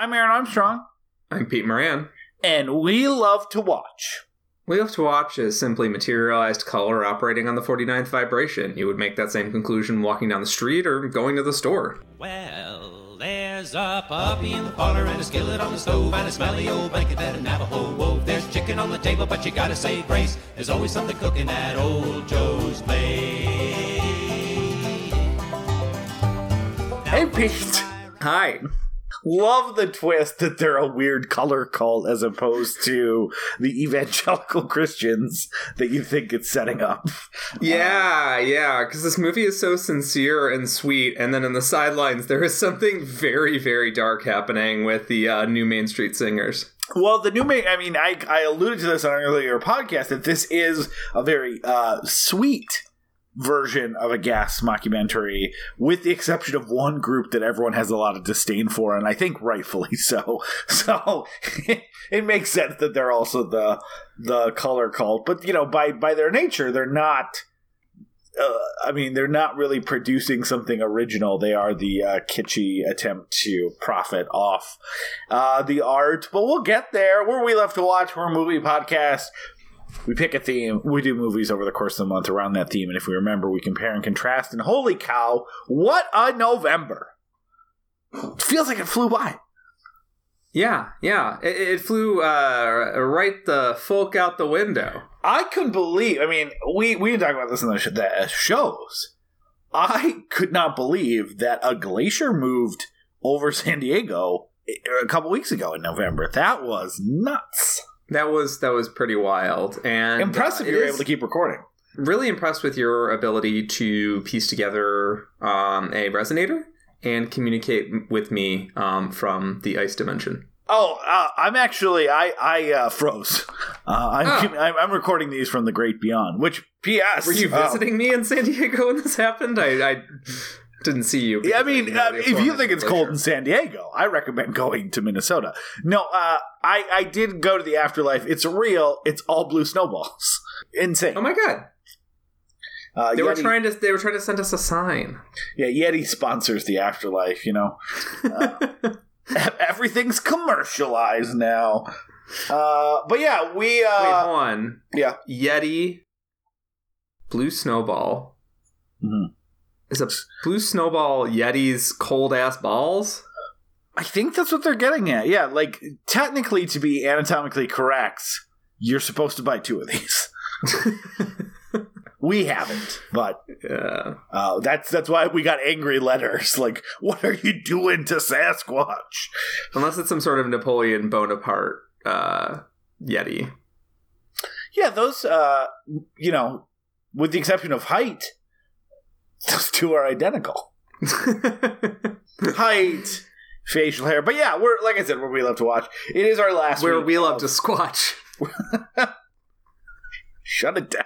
I'm Aaron Armstrong, I'm Pete Moran. and we love to watch. We love to watch is simply materialized color operating on the 49th vibration. You would make that same conclusion walking down the street or going to the store. Well, there's a puppy in the parlor and a skillet on the stove and a smelly old blanket bed and Navajo wolf. There's chicken on the table, but you gotta say grace. There's always something cooking at old Joe's place. Hey, Pete. Hi. Love the twist that they're a weird color cult as opposed to the evangelical Christians that you think it's setting up. Yeah, yeah, because this movie is so sincere and sweet, and then in the sidelines there is something very, very dark happening with the uh, new Main Street Singers. Well, the new main, I mean, I, I alluded to this on an earlier podcast that this is a very uh, sweet version of a Guest mockumentary, with the exception of one group that everyone has a lot of disdain for, and I think rightfully so. So it makes sense that they're also the the color cult, but you know, by by their nature, they're not. Uh, I mean, they're not really producing something original. They are the uh, kitschy attempt to profit off uh, the art, but we'll get there. Where we love to watch, we're a movie podcast. We pick a theme. We do movies over the course of the month around that theme, and if we remember, we compare and contrast. And holy cow, what a November! It feels like it flew by. Yeah, yeah, it, it flew uh, right the folk out the window. I couldn't believe. I mean, we we didn't talk about this in the, sh- the shows. I could not believe that a glacier moved over San Diego a couple weeks ago in November. That was nuts. That was that was pretty wild and Impressive uh, you were able to keep recording. really impressed with your ability to piece together um, a resonator and communicate with me um, from the ice dimension. Oh, uh, I'm actually I I uh, froze. Uh, I'm, Oh. I'm I'm recording these from the great beyond. Which P.S. Were you uh, visiting me in San Diego when this happened? I, I didn't see you. Yeah, I mean, didn't know uh, if you think it's cold in. San Diego, I recommend going to Minnesota. No, uh, I I did go to the afterlife. It's real. It's all blue snowballs. Insane. oh my god, Uh, they were trying to they were trying to send us a sign. Yeah, Yeti sponsors the afterlife. You know, uh, everything's commercialized now. Uh, but yeah, we Wait, uh, hold on. yeah. Yeti, blue snowball. Mhm. Is a blue snowball Yeti's cold ass balls? I think that's what they're getting at. Yeah, like technically, to be anatomically correct, you're supposed to buy two of these. we haven't, but Yeah. uh, that's that's why we got angry letters. Like, what are you doing to Sasquatch? Unless it's some sort of Napoleon Bonaparte uh, Yeti. Yeah, those. Uh, you know, with the exception of height, those two are identical. height, facial hair. But yeah, we're like I said, where we love to watch. It is our last. Where we love of- to squatch. shut it down.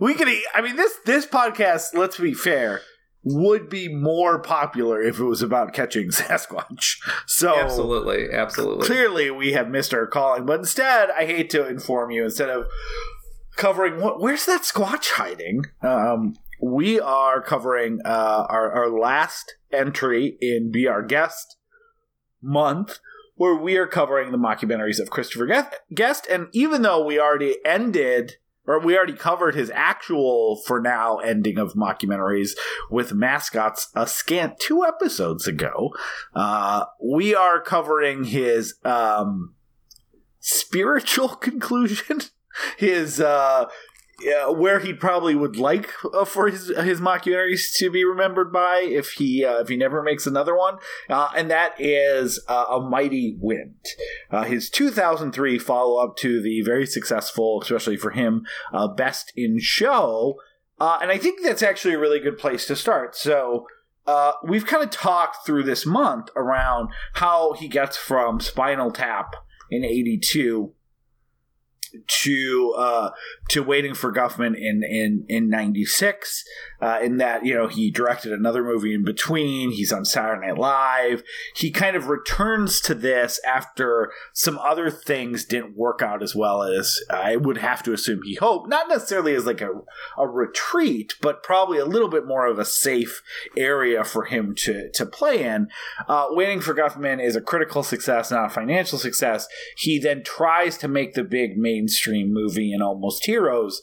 we could. I mean, this this podcast. Let's be fair. Would be more popular if it was about catching Sasquatch. So absolutely, absolutely. clearly we have missed our calling. But instead, I hate to inform you. Instead of covering what, where's that Squatch hiding? Um, we are covering uh, our our last entry in Be Our Guest month, where we are covering the mockumentaries of Christopher Guest-. And even though we already ended. Or we already covered his actual, for now, ending of mockumentaries with mascots a scant two episodes ago. Uh, we are covering his um, spiritual conclusion, his uh, yeah, where he probably would like uh, for his his mockumentaries to be remembered by if he uh, if he never makes another one, uh, and that is uh, a mighty wind. Uh, his 2003 follow up to the very successful, especially for him, uh, Best in Show. And I think that's actually a really good place to start. So, we've kind of talked through this month around how he gets from Spinal Tap in 82 to uh, to Waiting for Guffman in in in '96. Uh, in that you know he directed another movie in between. He's on Saturday Night Live. He kind of returns to this after some other things didn't work out as well as I would have to assume he hoped. Not necessarily as like a a retreat, but probably a little bit more of a safe area for him to to play in. Uh, Waiting for Guffman is a critical success, not a financial success. He then tries to make the big mainstream movie in Almost Heroes,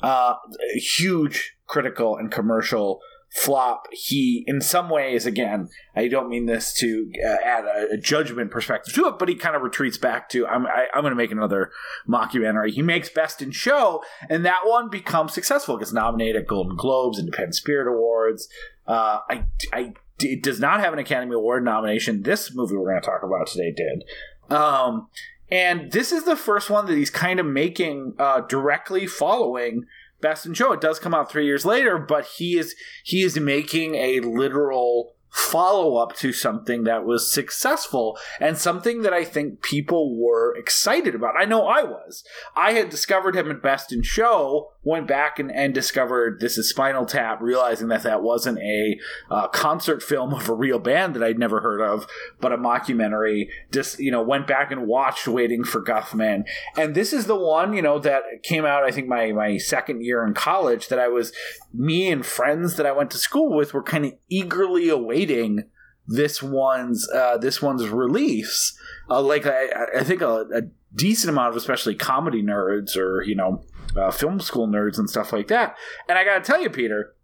uh, huge critical and commercial flop. He, in some ways, again, I don't mean this to uh, add a, a, judgment perspective to it, but he kind of retreats back to I'm I, am i am going to make another mockumentary. He makes Best in Show, and that one becomes successful. Gets nominated at Golden Globes, Independent Spirit Awards. Uh, I I it does not have an Academy Award nomination. This movie we're going to talk about today did. Um, and this is the first one that he's kind of making uh, directly following Best in Show. It does come out three years later, but he is he is making a literal follow up to something that was successful and something that I think people were excited about. I know I was. I had discovered him at Best in Show, went back and, and discovered this is Spinal Tap, realizing that that wasn't a uh, concert film of a real band that I'd never heard of, but a mockumentary. Just, you know, went back and watched Waiting for Guffman. And this is the one, you know, that came out, I think, my, my second year in college that I was, me and friends that I went to school with were kind of eagerly awaiting awaiting this one's uh, this one's release. Uh, like I, I think a, a, decent amount of especially comedy nerds or you know uh, film school nerds and stuff like that. And I got to tell you, Peter,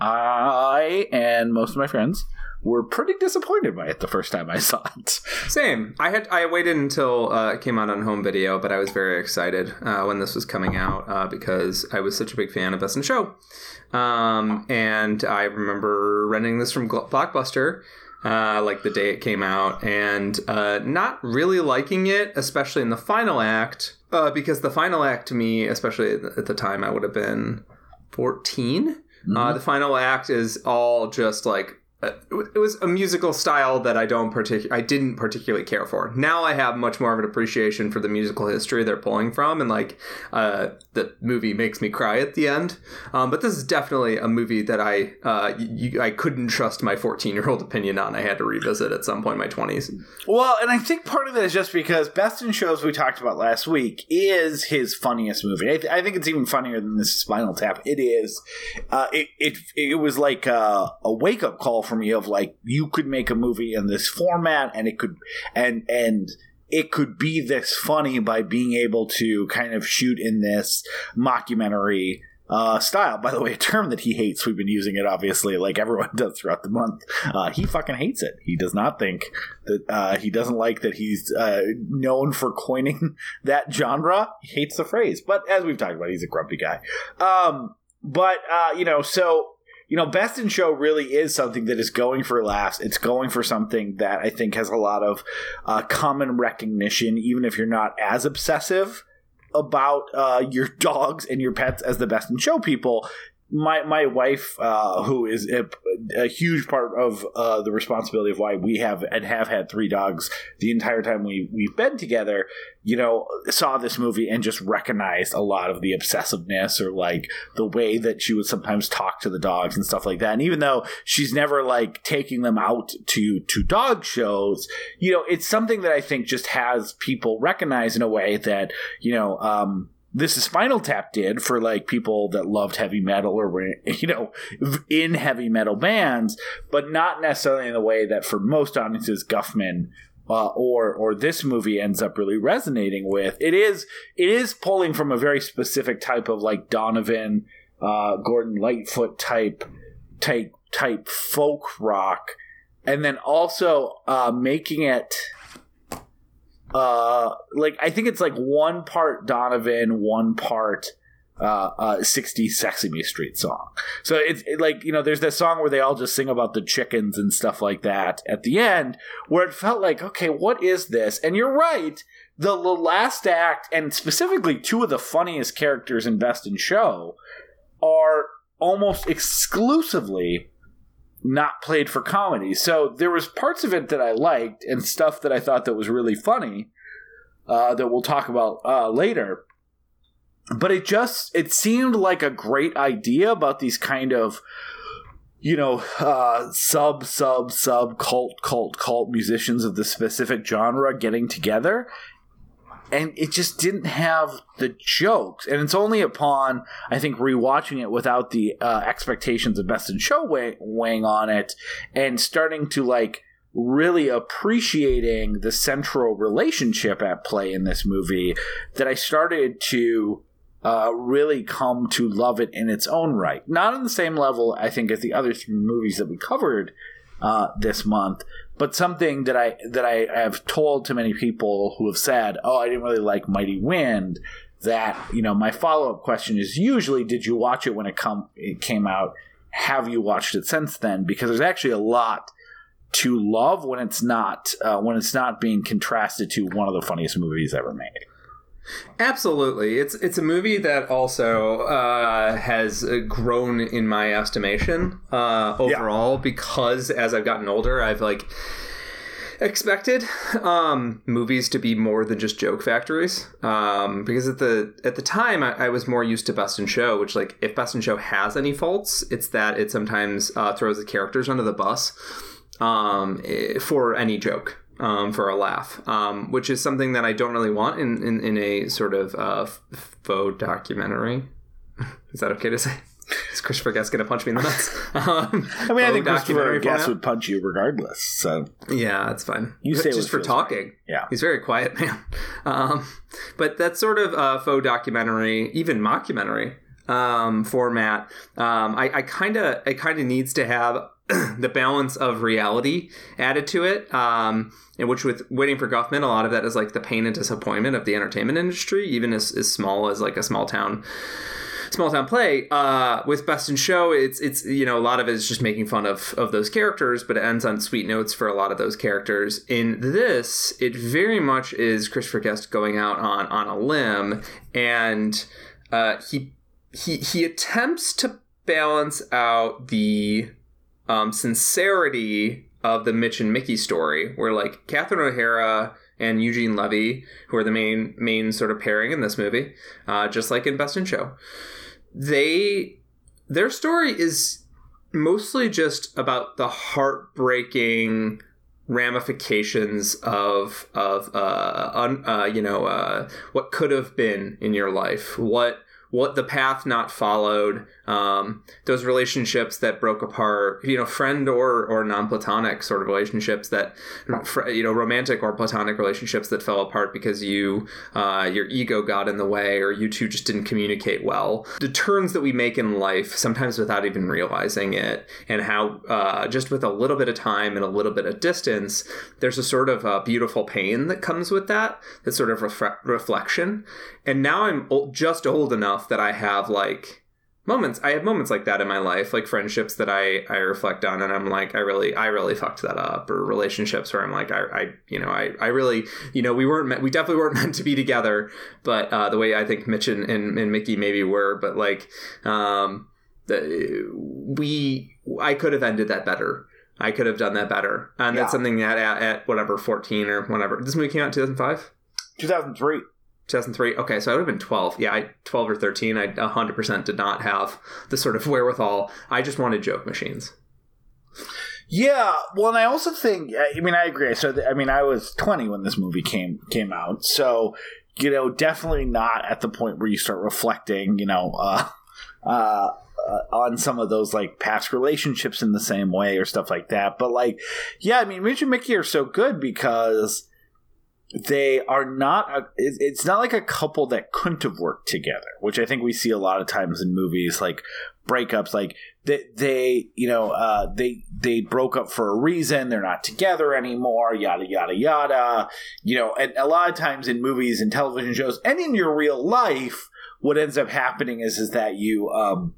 I and most of my friends were pretty disappointed by it the first time I saw it. Same. I had I waited until uh, it came out on home video, but I was very excited uh, when this was coming out uh, because I was such a big fan of Best in Show. Um, and I remember renting this from Blockbuster. Uh, like the day it came out, and uh, not really liking it, especially in the final act, uh, because the final act to me, especially at the time, I would have been 14. Mm-hmm. Uh, the final act is all just like uh, it was a musical style that I don't partic- I didn't particularly care for. Now I have much more of an appreciation for the musical history they're pulling from, and like uh, the movie makes me cry at the end. Um, but this is definitely a movie that I uh, I couldn't trust my 14 year old opinion on. I had to revisit at some point in my 20s. Well, and I think part of it is just because Best in Shows we talked about last week is his funniest movie. I, th- I think it's even funnier than this Spinal Tap. It is. Uh, it, it it was like a, a wake up call for me of like you could make a movie in this format and it could and and it could be this funny by being able to kind of shoot in this mockumentary uh, style. By the way, a term that he hates. We've been using it obviously, like everyone does throughout the month. Uh, he fucking hates it. He does not think that uh, he doesn't like that he's uh, known for coining that genre. He hates the phrase, but as we've talked about, he's a grumpy guy. Um, but uh, you know, so you know, Best in Show really is something that is going for laughs. It's going for something that I think has a lot of uh, common recognition, even if you're not as obsessive about uh, your dogs and your pets as the Best in Show people my my wife, uh, who is a, a, huge part of uh, the responsibility of why we have and have had three dogs the entire time we we've been together, you know, saw this movie and just recognized a lot of the obsessiveness or like the way that she would sometimes talk to the dogs and stuff like that. And even though she's never like taking them out to to dog shows, you know, it's something that I think just has people recognize in a way that you know. Um, this is Spinal Tap did for like people that loved heavy metal or were you know in heavy metal bands, but not necessarily in the way that for most audiences Guffman uh, or or this movie ends up really resonating with. It is it is pulling from a very specific type of like Donovan, uh, Gordon Lightfoot type type type folk rock, and then also uh, making it uh like I think it's like one part Donovan, one part uh, uh 60s Sesame Street song. So it's it, like, you know, there's that song where they all just sing about the chickens and stuff like that at the end, where it felt like, okay, what is this? And you're right. The, the last act, and specifically two of the funniest characters in Best in Show, are almost exclusively not played for comedy. So there was parts of it that I liked and stuff that I thought that was really funny. uh, that we'll talk about uh, later. But it just it seemed like a great idea about these kind of you know uh, sub sub sub cult cult cult musicians of the specific genre getting together and it just didn't have the jokes. And it's only upon I think rewatching it without the uh, expectations of best in show weigh- weighing on it, and starting to like really appreciating the central relationship at play in this movie that I started to uh, really come to love it in its own right. Not on the same level, I think, as the other three movies that we covered uh, this month, but something that I that I have told to many people who have said, "Oh, I didn't really like Mighty Wind." That you know, my follow up question is usually, "Did you watch it when it come it came out? Have you watched it since then?" Because there's actually a lot to love when it's not uh, when it's not being contrasted to one of the funniest movies ever made. Absolutely, it's it's a movie that also uh, has grown in my estimation uh, overall yeah. because as I've gotten older, I've like expected um, movies to be more than just joke factories. Um, because at the at the time, I, I, was more used to Best in Show, which like if Best in Show has any faults, it's that it sometimes uh, throws the characters under the bus um, eh, for any joke um, for a laugh, um, which is something that I don't really want in, in, in a sort of uh, faux documentary. is that okay to say? Is Christopher Guest going to punch me in the nuts? Um, I mean, I think Christopher Guest would punch you regardless. So yeah, that's fine. You say just for talking. Right. Yeah, he's very quiet man. Um, but that sort of uh, faux documentary, even mockumentary um, format, um, I kind of it kind of needs to have the balance of reality added to it. Um, in which with waiting for Guffman, a lot of that is like the pain and disappointment of the entertainment industry, even as, as small as like a small town small town play. Uh, with Best in Show, it's it's you know a lot of it is just making fun of of those characters, but it ends on sweet notes for a lot of those characters. In this, it very much is Christopher Guest going out on on a limb, and uh, he he he attempts to balance out the um, sincerity of the Mitch and Mickey story, where like Catherine O'Hara and Eugene Levy, who are the main main sort of pairing in this movie, uh, just like in Best in Show, they their story is mostly just about the heartbreaking ramifications of of uh, un, uh, you know uh, what could have been in your life, what what the path not followed, um, those relationships that broke apart, you know, friend or or non-platonic sort of relationships that, you know, romantic or platonic relationships that fell apart because you uh, your ego got in the way or you two just didn't communicate well. The turns that we make in life, sometimes without even realizing it, and how uh, just with a little bit of time and a little bit of distance, there's a sort of uh, beautiful pain that comes with that. That sort of ref- reflection. And now I'm just old enough that I have like moments i have moments like that in my life like friendships that i i reflect on and i'm like i really i really fucked that up or relationships where i'm like i, I you know i i really you know we weren't meant, we definitely weren't meant to be together but uh, the way i think mitch and, and, and mickey maybe were but like um the, we i could have ended that better. I could have done that better. And yeah. that's something that at, at whatever 14 or whatever. This movie came out 2005 2003 2003 okay so i would have been 12 yeah i 12 or 13 i 100% did not have the sort of wherewithal. I just wanted joke machines. Yeah well and i also think i mean i agree. So i mean i was 20 when this movie came came out. So you know definitely not at the point where you start reflecting you know uh uh uh, on some of those like past relationships in the same way or stuff like that. But like, yeah, I mean, Mitch and Mickey are so good because they are not a, it's not like a couple that couldn't have worked together which i think we see a lot of times in movies like breakups like they, they you know uh, they they broke up for a reason they're not together anymore yada yada yada. You know and a lot of times in movies and television shows and in your real life what ends up happening is is that you um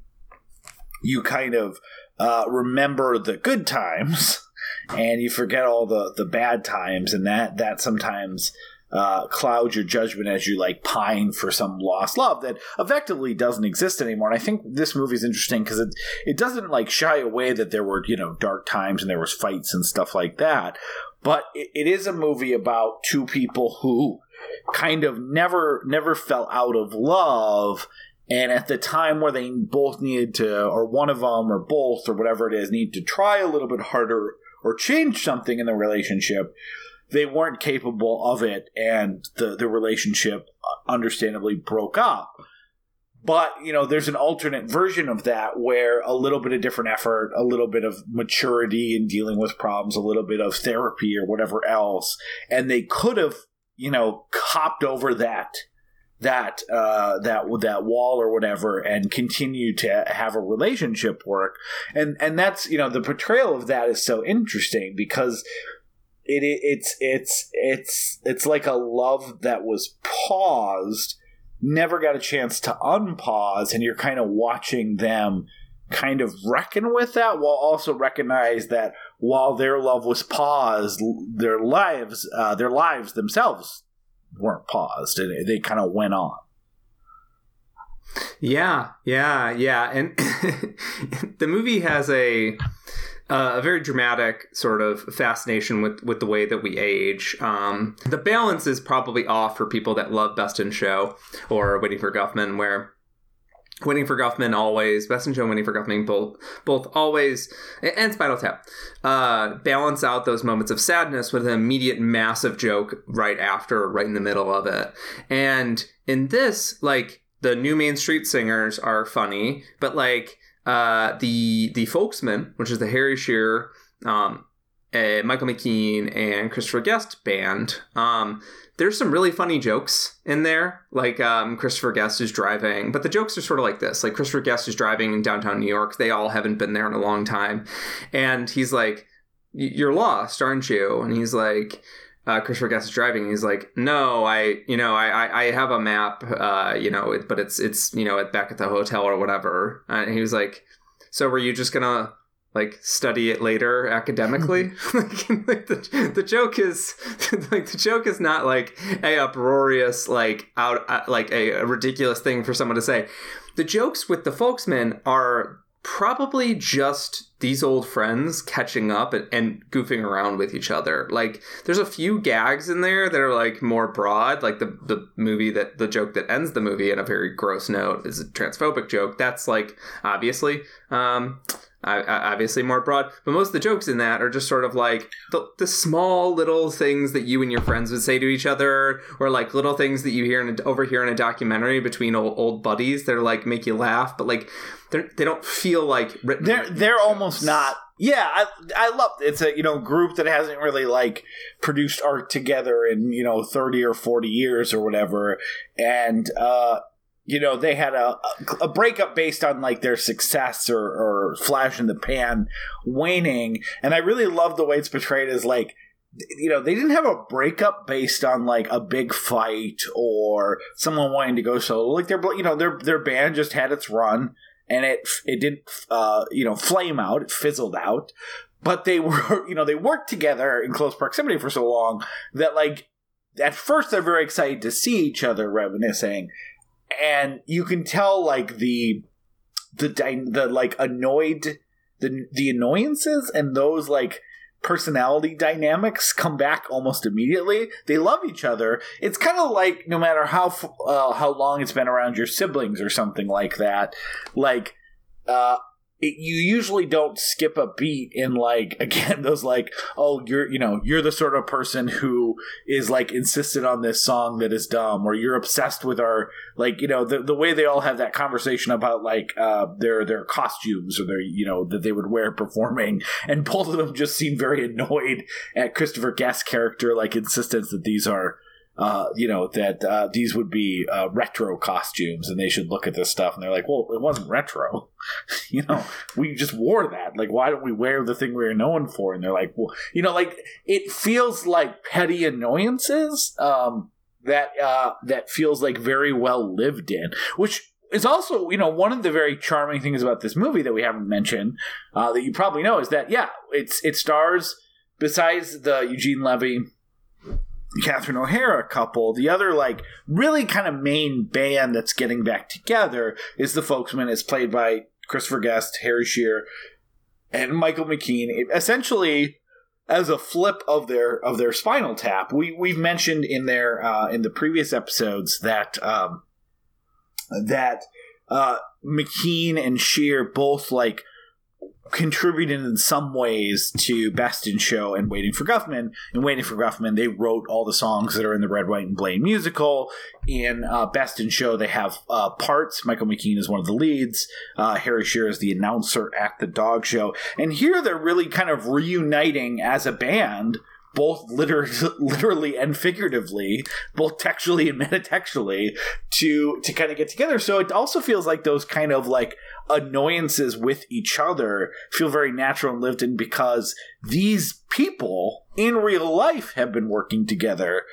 you kind of uh, remember the good times and you forget all the the bad times, and that that sometimes uh, clouds your judgment as you like pine for some lost love that effectively doesn't exist anymore. And I think this movie is interesting because it it doesn't like shy away that there were you know dark times and there was fights and stuff like that, but it, it is a movie about two people who kind of never never fell out of love and at the time where they both needed to or one of them or both or whatever it is need to try a little bit harder or change something in the relationship they weren't capable of it and the the relationship uh, understandably broke up. But you know there's an alternate version of that where a little bit of different effort a little bit of maturity in dealing with problems a little bit of therapy or whatever else and they could have you know copped over that that uh, that that wall or whatever and continue to have a relationship work. And and that's you know the portrayal of that is so interesting because it, it it's it's it's it's like a love that was paused never got a chance to unpause and you're kind of watching them kind of reckon with that while also recognize that while their love was paused their lives uh, their lives themselves weren't paused. And they kind of went on. Yeah yeah yeah. And the movie has a uh, a very dramatic sort of fascination with with the way that we age. Um, the balance is probably off for people that love Best in Show or Waiting for Guffman, where Waiting for Guffman always, Best in Show, Waiting for Guffman both both always, and Spinal Tap uh, balance out those moments of sadness with an immediate massive joke right after, right in the middle of it. And in this, like the new Main Street Singers are funny, but like uh, the the Folksmen, which is the Harry Shearer, um, Michael McKean, and Christopher Guest band. Um, there's some really funny jokes in there, like um, Christopher Guest is driving, but the jokes are sort of like this: like Christopher Guest is driving in downtown New York. They all haven't been there in a long time, and he's like, "You're lost, aren't you?" And he's like uh, Christopher Guest is driving. He's like, no, I, you know, I, I, have a map, uh, you know, but it's, it's, you know, back at the hotel or whatever. And he was like, so were you just gonna like study it later academically? like, like the, the joke is like the joke is not like a uproarious like out uh, like a, a ridiculous thing for someone to say. The jokes with the folksmen are probably just these old friends catching up and, and, goofing around with each other. Like there's a few gags in there that are like more broad, like the the movie that the joke that ends the movie in a very gross note is a transphobic joke. That's like obviously um obviously more broad but most of the jokes in that are just sort of like the, the small little things that you and your friends would say to each other or like little things that you hear in a, overhear in a documentary between old, old buddies that are like make you laugh but like they don't feel like written. They're they're almost not yeah i i love it's a you know group that hasn't really like produced art together in you know 30 or 40 years or whatever and uh you know they had a a breakup based on like their success or, or flash in the pan waning. And i really love the way it's portrayed as like you know they didn't have a breakup based on like a big fight or someone wanting to go solo. Like their you know their their band just had its run and it it didn't uh, you know flame out, it fizzled out. But they were you know they worked together in close proximity for so long that like at first they're very excited to see each other reminiscing, and you can tell like the the the like annoyed the the annoyances and those like personality dynamics come back almost immediately. They love each other. It's kind of like no matter how uh, how long it's been around your siblings or something like that. Like uh, it, you usually don't skip a beat in like again those like oh you're you know you're the sort of person who is like insisted on this song that is dumb or you're obsessed with our like you know the the way they all have that conversation about like uh their their costumes or their you know that they would wear performing and both of them just seem very annoyed at Christopher Guest's character like insistence that these are uh, you know that uh, these would be uh, retro costumes, and they should look at this stuff, and they're like, "Well, it wasn't retro, you know. We just wore that. Like, why don't we wear the thing we were known for?" And they're like, "Well, you know, like it feels like petty annoyances um, that uh, that feels like very well lived in, which." Is also, you know, one of the very charming things about this movie that we haven't mentioned, uh, that you probably know, is that yeah, it's it stars besides the Eugene Levy Catherine O'Hara couple. The other, like, really kind of main band that's getting back together is the Folksmen. It's played by Christopher Guest, Harry Shearer, and Michael McKean. It, essentially, as a flip of their of their Spinal Tap. We we've mentioned in their uh, in the previous episodes that um, that uh, McKean and Shear both like contributed in some ways to Best in Show and Waiting for Guffman. And Waiting for Guffman, they wrote all the songs that are in the Red, White, and Blaine musical. In uh, Best in Show, they have uh, parts. Michael McKean is one of the leads. Uh, Harry Shearer is the announcer at the dog show. And here they're really kind of reuniting as a band both liter- literally and figuratively, both textually and metatextually, to to kind of get together. So it also feels like those kind of like annoyances with each other feel very natural and lived in because these people in real life have been working together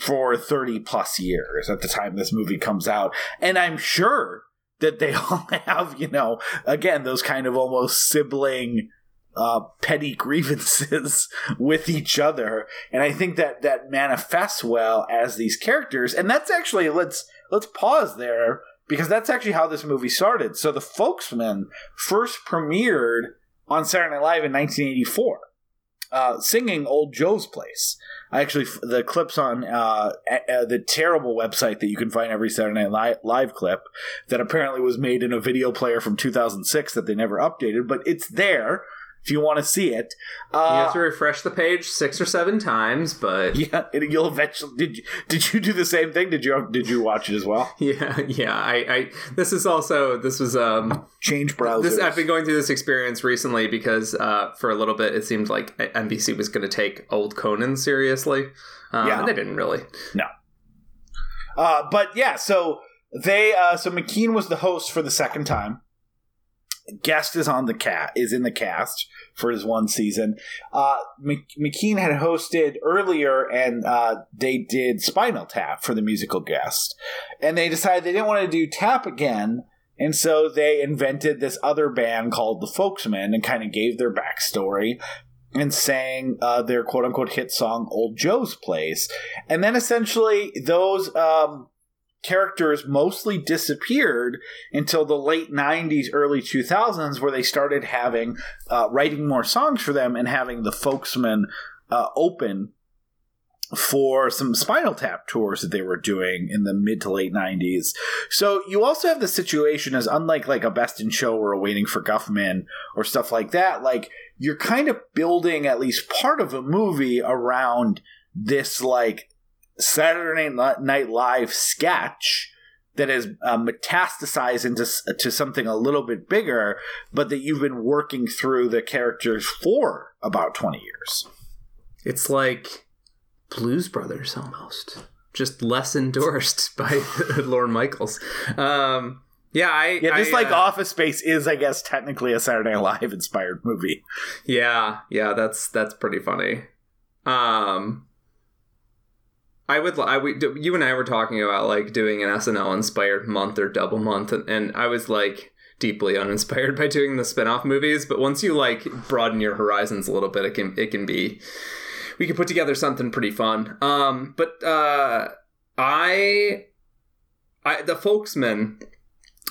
for 30 plus years at the time this movie comes out. And I'm sure that they all have, you know, again, those kind of almost sibling uh, petty grievances with each other, and I think that that manifests well as these characters. And that's actually let's let's pause there because that's actually how this movie started. So the Folksmen first premiered on Saturday Night Live in 1984, uh, singing "Old Joe's Place." I actually the clips on uh, uh, the terrible website that you can find every Saturday Night Live clip that apparently was made in a video player from 2006 that they never updated, but it's there if you want to see it. Uh, you have to refresh the page six or seven times, but yeah, you'll eventually. Did you, did you do the same thing? Did you did you watch it as well? Yeah, yeah. I, I this is also this was um change browsers. This I've been going through this experience recently because uh, for a little bit it seemed like NBC was going to take old Conan seriously. Um, yeah, and they didn't really. No. Uh, but yeah, so they uh, so McKean was the host for the second time guest is on the cat is in the cast for his one season. Uh, McKean had hosted earlier, and uh, they did Spinal Tap for the musical guest, and they decided they didn't want to do Tap again. And so they invented this other band called the Folksmen and kind of gave their backstory and sang uh, their quote unquote hit song Old Joe's Place. And then essentially those um, characters mostly disappeared until the late 90s early 2000s where they started having uh, writing more songs for them and having the folksmen uh, open for some spinal tap tours that they were doing in the mid to late 90s so you also have the situation as unlike like a best in show or a waiting for guffman or stuff like that like you're kind of building at least part of a movie around this like Saturday Night Live sketch that has uh, metastasized into to something a little bit bigger, but that you've been working through the characters for about twenty years. It's like Blues Brothers almost, just less endorsed by Lorne Michaels. Um, yeah, I yeah. This I, like uh, Office Space is, I guess, technically a Saturday Night Live inspired movie. Yeah, yeah. That's that's pretty funny. Um, I would, I would, you and I were talking about like doing an SNL inspired month or double month, and, and I was like deeply uninspired by doing the spin-off movies. But once you like broaden your horizons a little bit, it can it can be we can put together something pretty fun. Um, but uh, I, I the Folksmen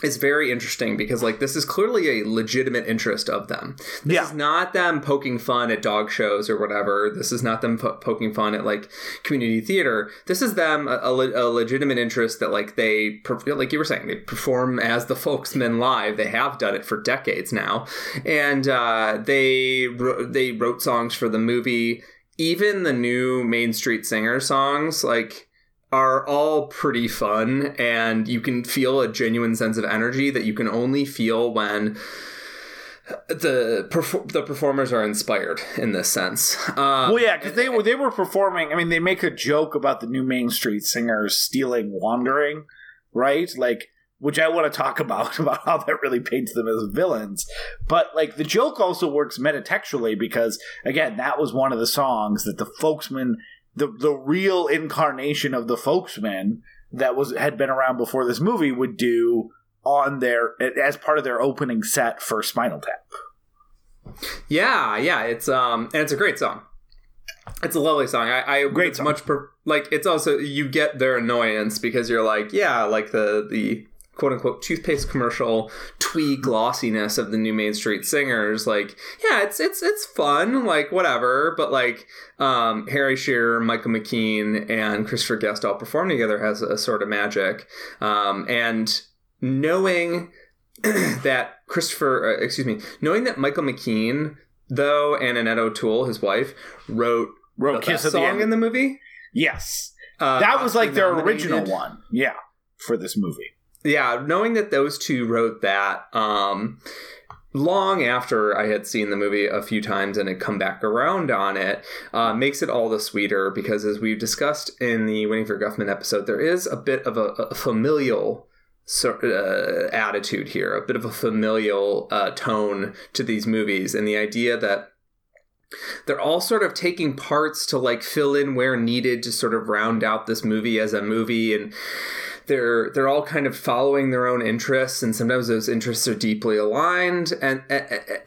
is very interesting because like this is clearly a legitimate interest of them. This yeah. is not them poking fun at dog shows or whatever. This is not them po- poking fun at like community theater. This is them a, a, a legitimate interest that like they like you were saying they perform as the folksmen live. They have done it for decades now, and uh, they they wrote songs for the movie. Even the new Main Street Singer songs like are all pretty fun and you can feel a genuine sense of energy that you can only feel when the perfor- the performers are inspired in this sense. Um, well, yeah, because they were they were performing. I mean, they make a joke about the new Main Street Singers stealing "Wandering," right? Like, which I want to talk about about how that really paints them as villains. But like, the joke also works metatextually because again, that was one of the songs that the folksmen the the real incarnation of the folksmen that was had been around before this movie would do on their as part of their opening set for Spinal Tap. Yeah, yeah, it's um and it's a great song. It's a lovely song. I, I great it's song. much per, like it's also you get their annoyance because you're like yeah like the the quote unquote toothpaste commercial twee glossiness of the new Main Street Singers. Like, yeah, it's it's it's fun, like whatever. But like, um, Harry Shearer, Michael McKean, and Christopher Guest all perform together has a sort of magic. Um, and knowing that Christopher, uh, excuse me, knowing that Michael McKean, though, and Annette O'Toole, his wife, wrote Wrote the Kiss best at the song end. in the movie. yes, Uh, that was like their Oscar-nominated. original one. Yeah, for this movie. Yeah knowing that those two wrote that um long after i had seen the movie a few times and had come back around on it uh, makes it all the sweeter because as we've discussed in the waiting for guffman episode there is a bit of a, a familial uh, attitude here a bit of a familial uh, tone to these movies and the idea that they're all sort of taking parts to like fill in where needed to sort of round out this movie as a movie and they're they're all kind of following their own interests and sometimes those interests are deeply aligned and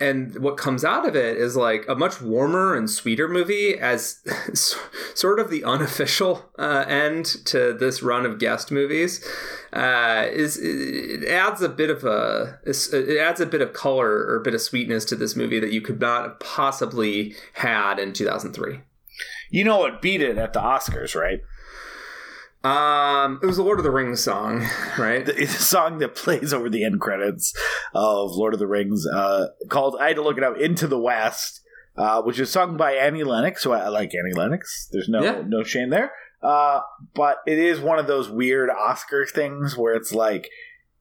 and what comes out of it is like a much warmer and sweeter movie as sort of the unofficial uh, end to this run of guest movies uh, is it adds a bit of a it adds a bit of color or a bit of sweetness to this movie that you could not have possibly had in 2003 You know what beat it at the Oscars, right? Um it was the lord of the rings song right The, song that plays over the end credits of Lord of the Rings, uh, called I had to look it up, "Into the West," uh, which is sung by Annie Lennox. So I like Annie Lennox. There's no Yeah. no shame there. Uh, but it is one of those weird Oscar things where it's like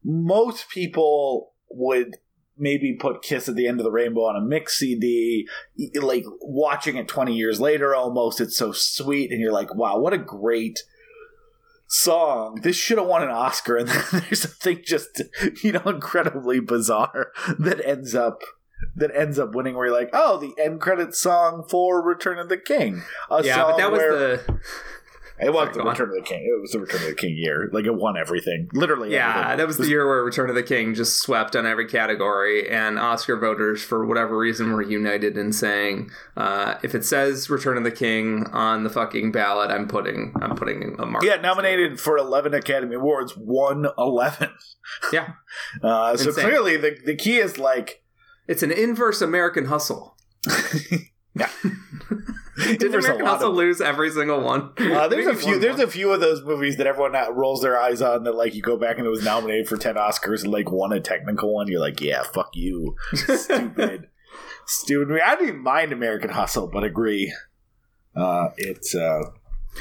most people would maybe put Kiss at the End of the Rainbow on a mix CD, like watching it 20 years later almost. It's so sweet, and you're like, wow, what a great song. This should have won an Oscar, and then there's something just, you know, incredibly bizarre that ends up. That ends up winning, where you're like, "Oh, the end credits song for Return of the King." Yeah but that was the it was Sorry, the go on. Return of the King. It was the Return of the King year. Like it won everything, literally. Yeah, everything. that was the year where Return of the King just swept on every category, and Oscar voters, for whatever reason, were united in saying, uh, "If it says Return of the King on the fucking ballot, I'm putting, I'm putting a mark." Yeah, nominated for 11 Academy Awards, won 11. Yeah. Uh, so Insane. clearly, the, the key is like. It's an inverse American Hustle. yeah. Did American Hustle of- lose every single one? Uh, there's a few. There's more. a few of those movies that everyone uh, rolls their eyes on. That like you go back and it was nominated for ten Oscars and like won a technical one. You're like, yeah, fuck you, stupid, stupid. I don't even mind American Hustle, but agree, uh, it's uh,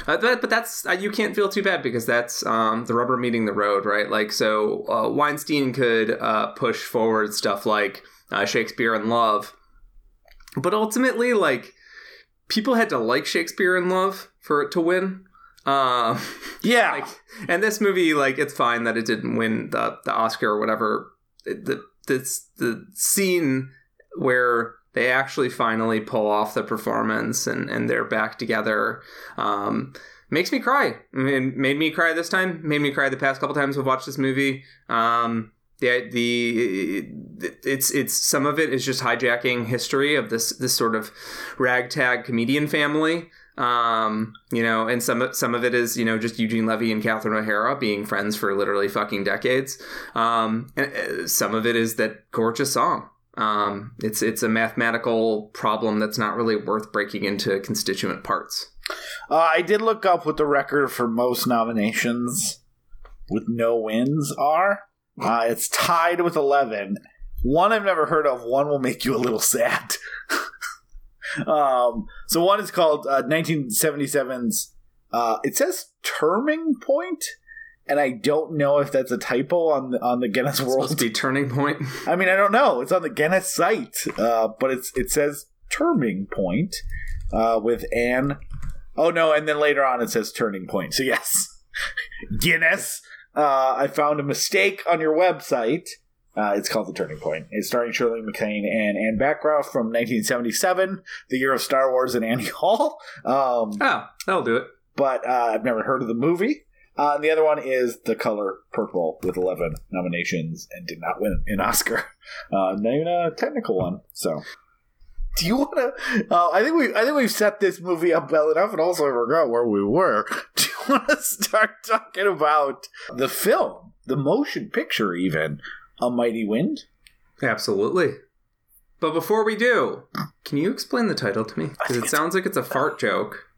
Uh, but, but that's uh, you can't feel too bad because that's um, the rubber meeting the road, right? Like, so uh, Weinstein could uh, push forward stuff like uh, Shakespeare in Love, but ultimately, like, people had to like Shakespeare in Love for it to win. Uh, yeah. like, and this movie, like, it's fine that it didn't win the the Oscar or whatever. It- The this the scene where they actually finally pull off the performance and and they're back together um, makes me cry. I mean, made me cry this time. Made me cry the past couple times we've watched this movie. Um, the the it's it's some of it is just hijacking history of this this sort of ragtag comedian family. Um, you know, and some some of it is you know just Eugene Levy and Catherine O'Hara being friends for literally fucking decades. Um, and uh, some of it is that gorgeous song. Um, it's it's a mathematical problem that's not really worth breaking into constituent parts. Uh, I did look up what the record for most nominations with no wins are. Uh, it's tied with 11. One I've never heard of, one will make you a little sad. um, so one is called uh, 1977's, uh, it says Terming Point, and I don't know if that's a typo on the, on the Guinness It's supposed World. to be turning point. I mean, I don't know. It's on the Guinness site, uh, but it's it says turning Point uh, with Anne. Oh no, and then later on it says Turning Point. So yes, Guinness. Uh, I found a mistake on your website. Uh, it's called The Turning Point. It's starring Shirley MacLaine and Anne Bancroft from 1977, the year of Star Wars and Annie Hall. Um, Oh, that'll do it. but uh, I've never heard of the movie. Uh, and the other one is The Color Purple with 11 nominations and did not win an Oscar. Uh, not even a technical one. So, do you want to? Uh, I think we I think we've set this movie up well enough, and also I forgot where we were. Do you want to start talking about the film? the motion picture, even A Mighty Wind. Absolutely. But before we do, can you explain the title to me? Because it sounds like it's a fart joke.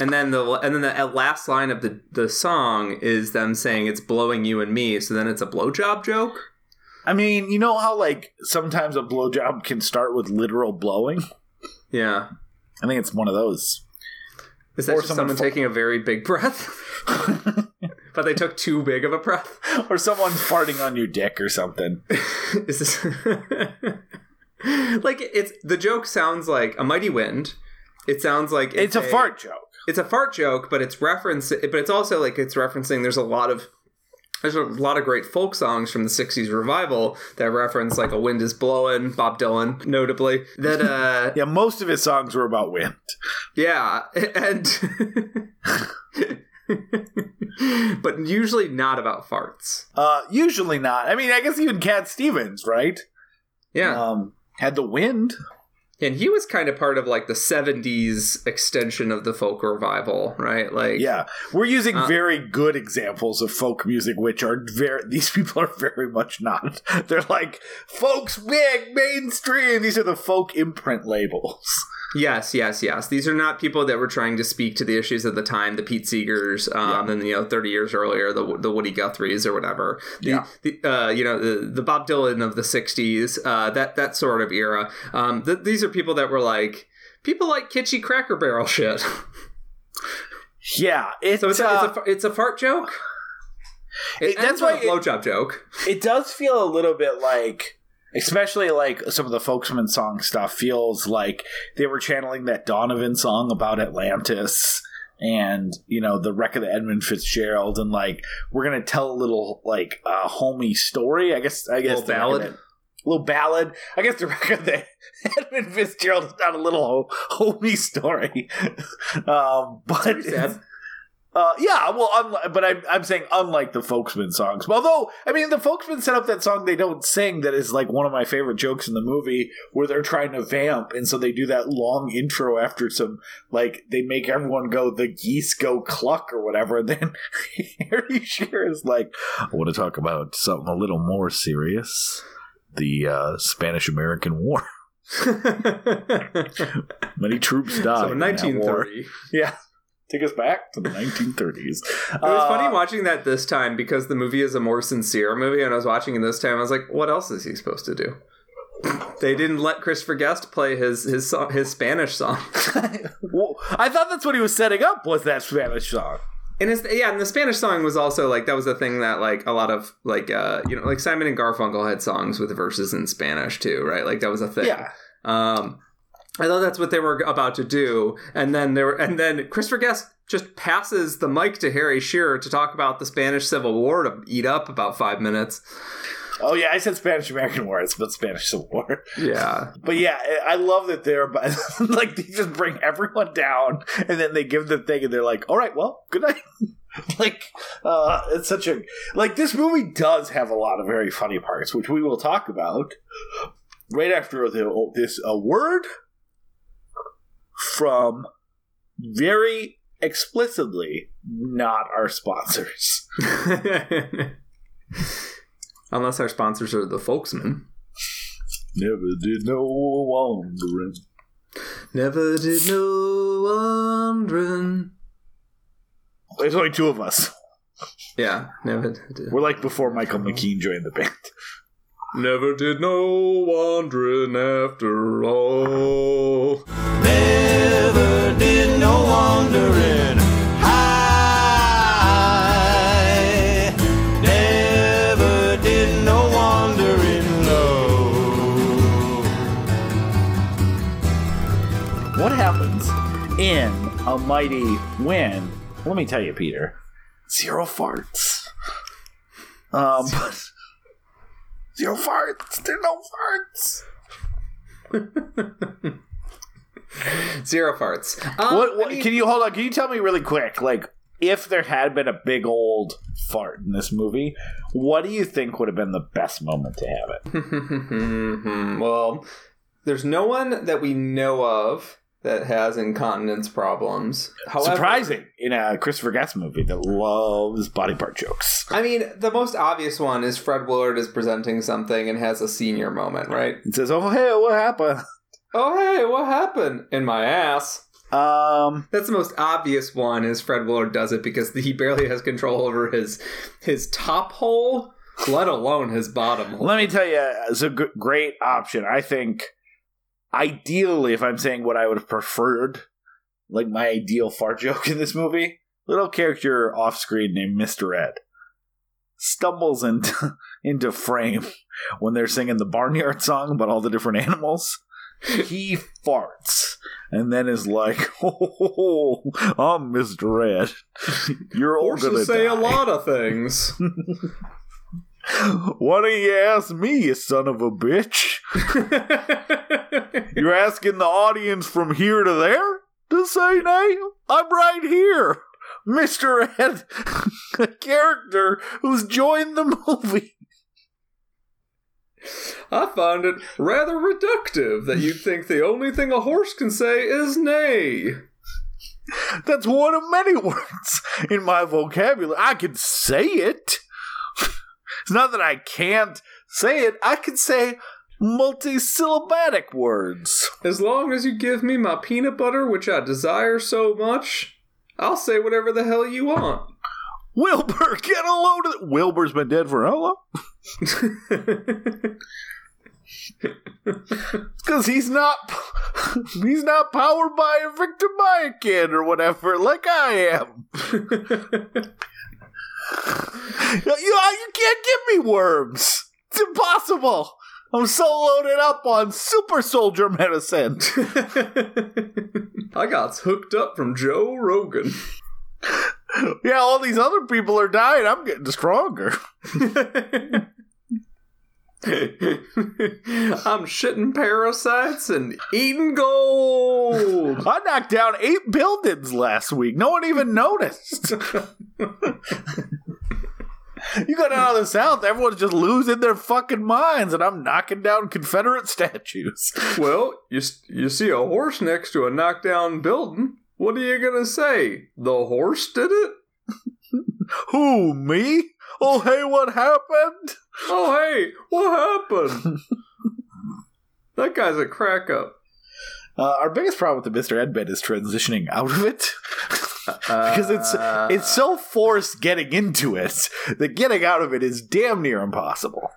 And then the and then the last line of the the song is them saying it's blowing you and me. So then it's a blowjob joke. I mean, you know how like sometimes a blowjob can start with literal blowing. Yeah. I think it's one of those. Is that Or just someone someone taking a very big breath? but they took too big of a breath. or someone farting on your dick or something. Is this like it's the joke sounds like a mighty wind. It sounds like It's a fart joke. It's a fart joke, but it's reference. But it's also like it's referencing. There's a lot of there's a lot of great folk songs from the '60s revival that reference like "A Wind Is Blowing," Bob Dylan, notably. That uh, Yeah, most of his songs were about wind. yeah, and but usually not about farts. Uh, usually not. I mean, I guess even Cat Stevens, right? Yeah, Um, had the wind. And he was kind of part of like the 70s extension of the folk revival right like Yeah, we're using Uh, very good examples of folk music, which are very. These people are very much not. They're like folks, big mainstream. These are the folk imprint labels. yes yes yes. These are not people that were trying to speak to the issues of the time the pete seegers um and you know 30 years earlier the, the woody guthries or whatever. The, Yeah. the uh you know the, the bob dylan of the 60s uh that that sort of era. Um th- these are people that were like people like kitschy cracker barrel shit. Yeah, it's, so it's, a, uh, it's, a, it's a fart joke? It, It- that's why a blowjob joke. It does feel a little bit like especially like some of the folksman song stuff feels like they were channeling that donovan song about atlantis and you know the wreck of the edmund fitzgerald and like we're gonna tell a little like uh homey story i guess i guess Little the wreck of ballad? little ballad i guess the wreck of the edmund fitzgerald is not a little ho- homey story um but. Uh, yeah, well, unlike, but I'm, I'm saying unlike the Folksmen songs. Although, I mean, the Folksmen set up that song they don't sing that is like one of my favorite jokes in the movie where they're trying to vamp. And so they do that long intro after some, like, they make everyone go, the geese go cluck or whatever. And then Harry Shearer is like, I want to talk about something a little more serious the uh, Spanish American War. Many troops died. so in that war. 1930 Yeah. Take us back to the 1930s. It was funny watching that this time because the movie is a more sincere movie, and I was watching it this time. I was like, "What else is he supposed to do?" They didn't let Christopher Guest play his his song, his Spanish song, well, I thought that's what he was setting up was that Spanish song. and his, yeah, and the Spanish song was also like that was the thing that like a lot of like uh you know like Simon and Garfunkel had songs with verses in Spanish too, right? Like that was a thing. Yeah. Um, I thought that's what they were about to do, and then there, and then Christopher Guest just passes the mic to Harry Shearer to talk about the Spanish Civil War to eat up about five minutes. Oh yeah, I said Spanish American War. It's about Spanish Civil War. Yeah, But yeah, I love that they're like they just bring everyone down and then they give the thing and they're like, "All right, well, good night." like uh it's such a like this movie does have a lot of very funny parts, which we will talk about right after the this a word from very explicitly not our sponsors. unless our sponsors are the Folksmen. Never did no wandering. Never did no wondering. There's only two of us. Yeah, never did. We're like before Michael McKean joined the band. Never did no wandering after all. Never did no wandering high. Never did no wandering low. What happens in a mighty wind? Let me tell you, Peter. Zero farts. Um, but zero farts. There are no farts. Zero farts. Um, What? what I mean- can you hold on? Can you tell me really quick, like, if there had been a big old fart in this movie, what do you think would have been the best moment to have it? Well, there's no one that we know of that has incontinence problems. However, Surprising in a Christopher Guest movie that loves body part jokes. I mean, the most obvious one is Fred Willard is presenting something and has a senior moment, right? It says, "Oh hey, what happened?" Oh, hey, what happened? In my ass. Um, That's the most obvious one. Is Fred Willard does it because he barely has control over his his top hole, let alone his bottom hole. let me tell you, it's a g- great option. I think, ideally, if I'm saying what I would have preferred, like my ideal fart joke in this movie, little character off screen named Mister Ed stumbles into into frame when they're singing the barnyard song about all the different animals. He farts and then is like, "Oh, I'm Mister Ed. You're all gonna say die. a lot of things. Why don't you ask me, you son of a bitch? You're asking the audience from here to there to say nay? I'm right here. Mr. Ed, a character who's joined the movie. I find it rather reductive that you think the only thing a horse can say is nay. That's one of many words in my vocabulary. I can say it. It's not that I can't say it, I can say multisyllabic words. As long as you give me my peanut butter, which I desire so much, I'll say whatever the hell you want. Wilbur, get a load of. It. Wilbur's been dead for how long? Because he's not, he's not powered by a Victor Mayakin or whatever, like I am. you, you, you can't give me worms. It's impossible. I'm so loaded up on super soldier medicine. I got hooked up from Joe Rogan. yeah, all these other people are dying. I'm getting stronger. I'm shitting parasites and eating gold. I knocked down eight buildings last week. No one even noticed. you go down to the south, everyone's just losing their fucking minds, and I'm knocking down Confederate statues. Well, you you see a horse next to a knockdown building. What are you gonna say? The horse did it? Who, me? Oh, hey, what happened? Oh, hey, what happened? that guy's a crack up. Uh, our biggest problem with the Mr. Ed bit is transitioning out of it. because it's it's so forced getting into it that getting out of it is damn near impossible.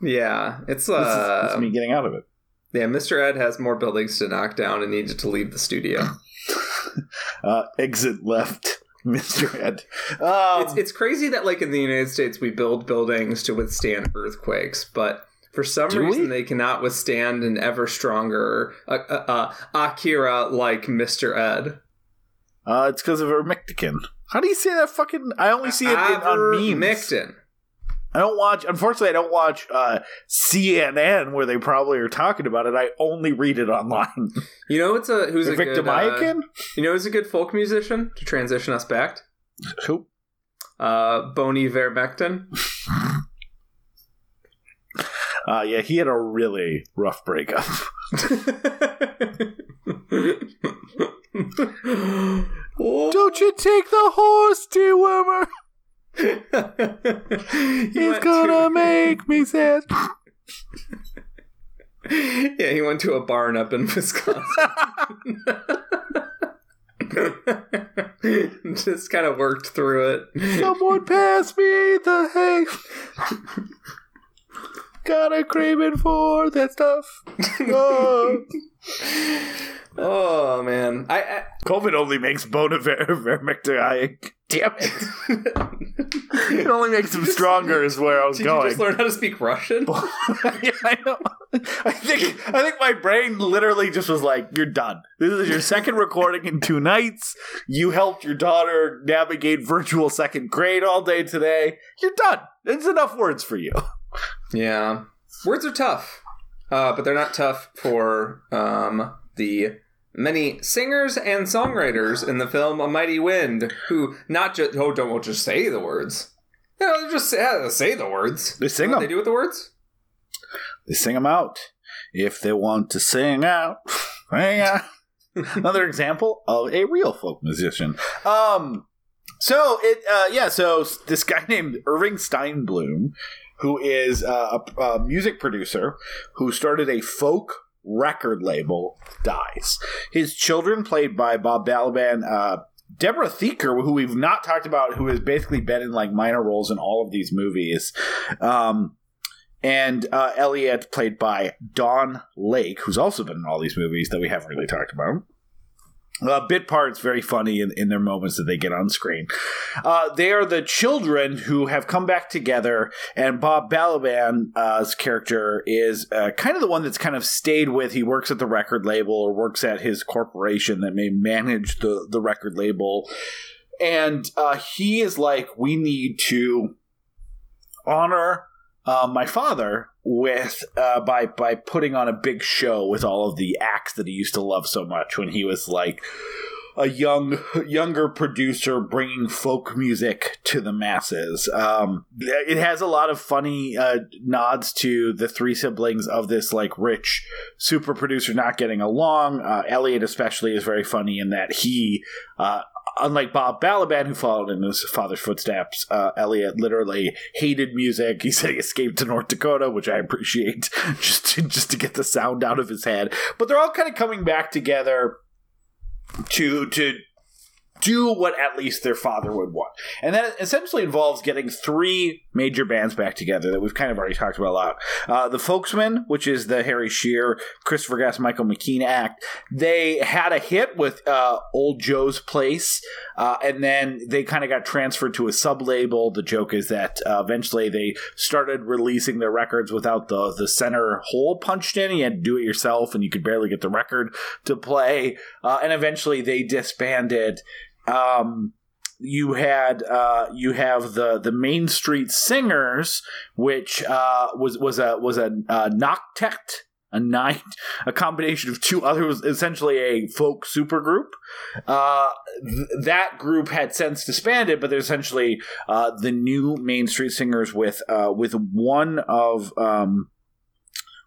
Yeah, it's This is, uh, this is me getting out of it. yeah. Mr. Ed has more buildings to knock down and needed to leave the studio. Uh, exit left, Mr. Ed. Um, it's it's crazy that like in the United States we build buildings to withstand earthquakes, but for some Do reason we? they cannot withstand an ever stronger uh, uh, uh, Akira like Mr. Ed. Uh, it's because of Vermictican. How do you say that fucking? I only see it in, on memes. I don't watch. Unfortunately, I don't watch uh, CNN where they probably are talking about it. I only read it online. You know it's a who's a Victor good, uh, you know who's a good folk musician to transition us back. Who? Uh, Bon Ivermectin. Uh, yeah, he had a really rough breakup. Don't you take the horse, dewormer. He's gonna make me sad. Yeah, he went to a barn up in Wisconsin. Just kind of worked through it. Someone pass me the hay. Got a craving for that stuff. Oh. Oh man, I, I COVID only makes Bona Ver- Vermictin. Damn it. it only makes him stronger, is where I was did going. you just learn how to speak Russian? yeah, I know. I think I think my brain literally just was like, "You're done. This is your second recording in two nights. You helped your daughter navigate virtual second grade all day today. You're done. It's enough words for you." Yeah, words are tough, uh, but they're not tough for um, the many singers and songwriters in the film A Mighty Wind, who not just oh don't just say the words. You know, just say, say the words. They sing You know them. they do with the words. They sing them out if they want to sing out. Sing out. Another example of a real folk musician. Um, so it, uh, yeah. So this guy named Irving Steinbloom, who is uh, a, a music producer who started a folk record label, dies. His children, played by Bob Balaban, uh, Deborah Theaker, who we've not talked about, who has basically been in like minor roles in all of these movies. Um, and uh, Elliot, played by Don Lake, who's also been in all these movies that we haven't really talked about. Uh, bit parts very funny in, in their moments that they get on screen. Uh, they are the children who have come back together, and Bob Balaban's uh, character is uh, kind of the one that's kind of stayed with. He works at the record label or works at his corporation that may manage the the record label, and uh, he is like, we need to honor uh, my father with uh, by by putting on a big show with all of the acts that he used to love so much when he was like a young younger producer bringing folk music to the masses. Um, it has a lot of funny uh, nods to the three siblings of this like rich super producer not getting along. Uh, Elliot especially is very funny in that he uh, unlike Bob Balaban, who followed in his father's footsteps, uh, Elliot literally hated music. He said he escaped to North Dakota, which I appreciate, just to, just to get the sound out of his head. But they're all kind of coming back together to to do what at least their father would want. And that essentially involves getting three major bands back together that we've kind of already talked about a lot. Uh, the Folksmen, which is the Harry Shearer, Christopher Guest, Michael McKean act, they had a hit with uh, Old Joe's Place, uh, and then they kind of got transferred to a sub label. The joke is that uh, eventually they started releasing their records without the, the center hole punched in. You had to do it yourself, and you could barely get the record to play. Uh, and eventually they disbanded um, you had uh, you have the the Main Street Singers, which uh, was was a was a uh, a night, a combination of two others, essentially a folk supergroup. Uh, th- that group had since disbanded, but they're essentially uh, the new Main Street Singers with uh, with one of um,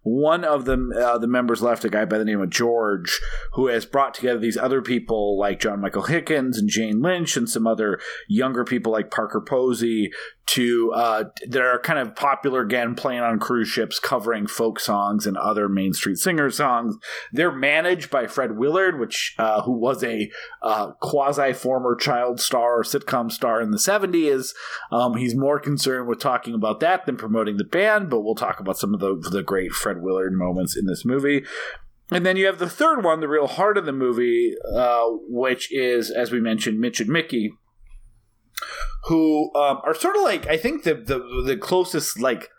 one of the uh, the members left, a guy by the name of George, who has brought together these other people like John Michael Higgins and Jane Lynch and some other younger people like Parker Posey to uh, that are kind of popular again, playing on cruise ships, covering folk songs and other Main Street Singer songs. They're managed by Fred Willard, which uh, who was a uh, quasi former child star or sitcom star in the seventies. Um, he's more concerned with talking about that than promoting the band, but we'll talk about some of the the great Fred Willard moments in this movie. And then you have the third one, the real heart of the movie, uh, which is, as we mentioned, Mitch and Mickey, who um, are sort of like I think the the the closest like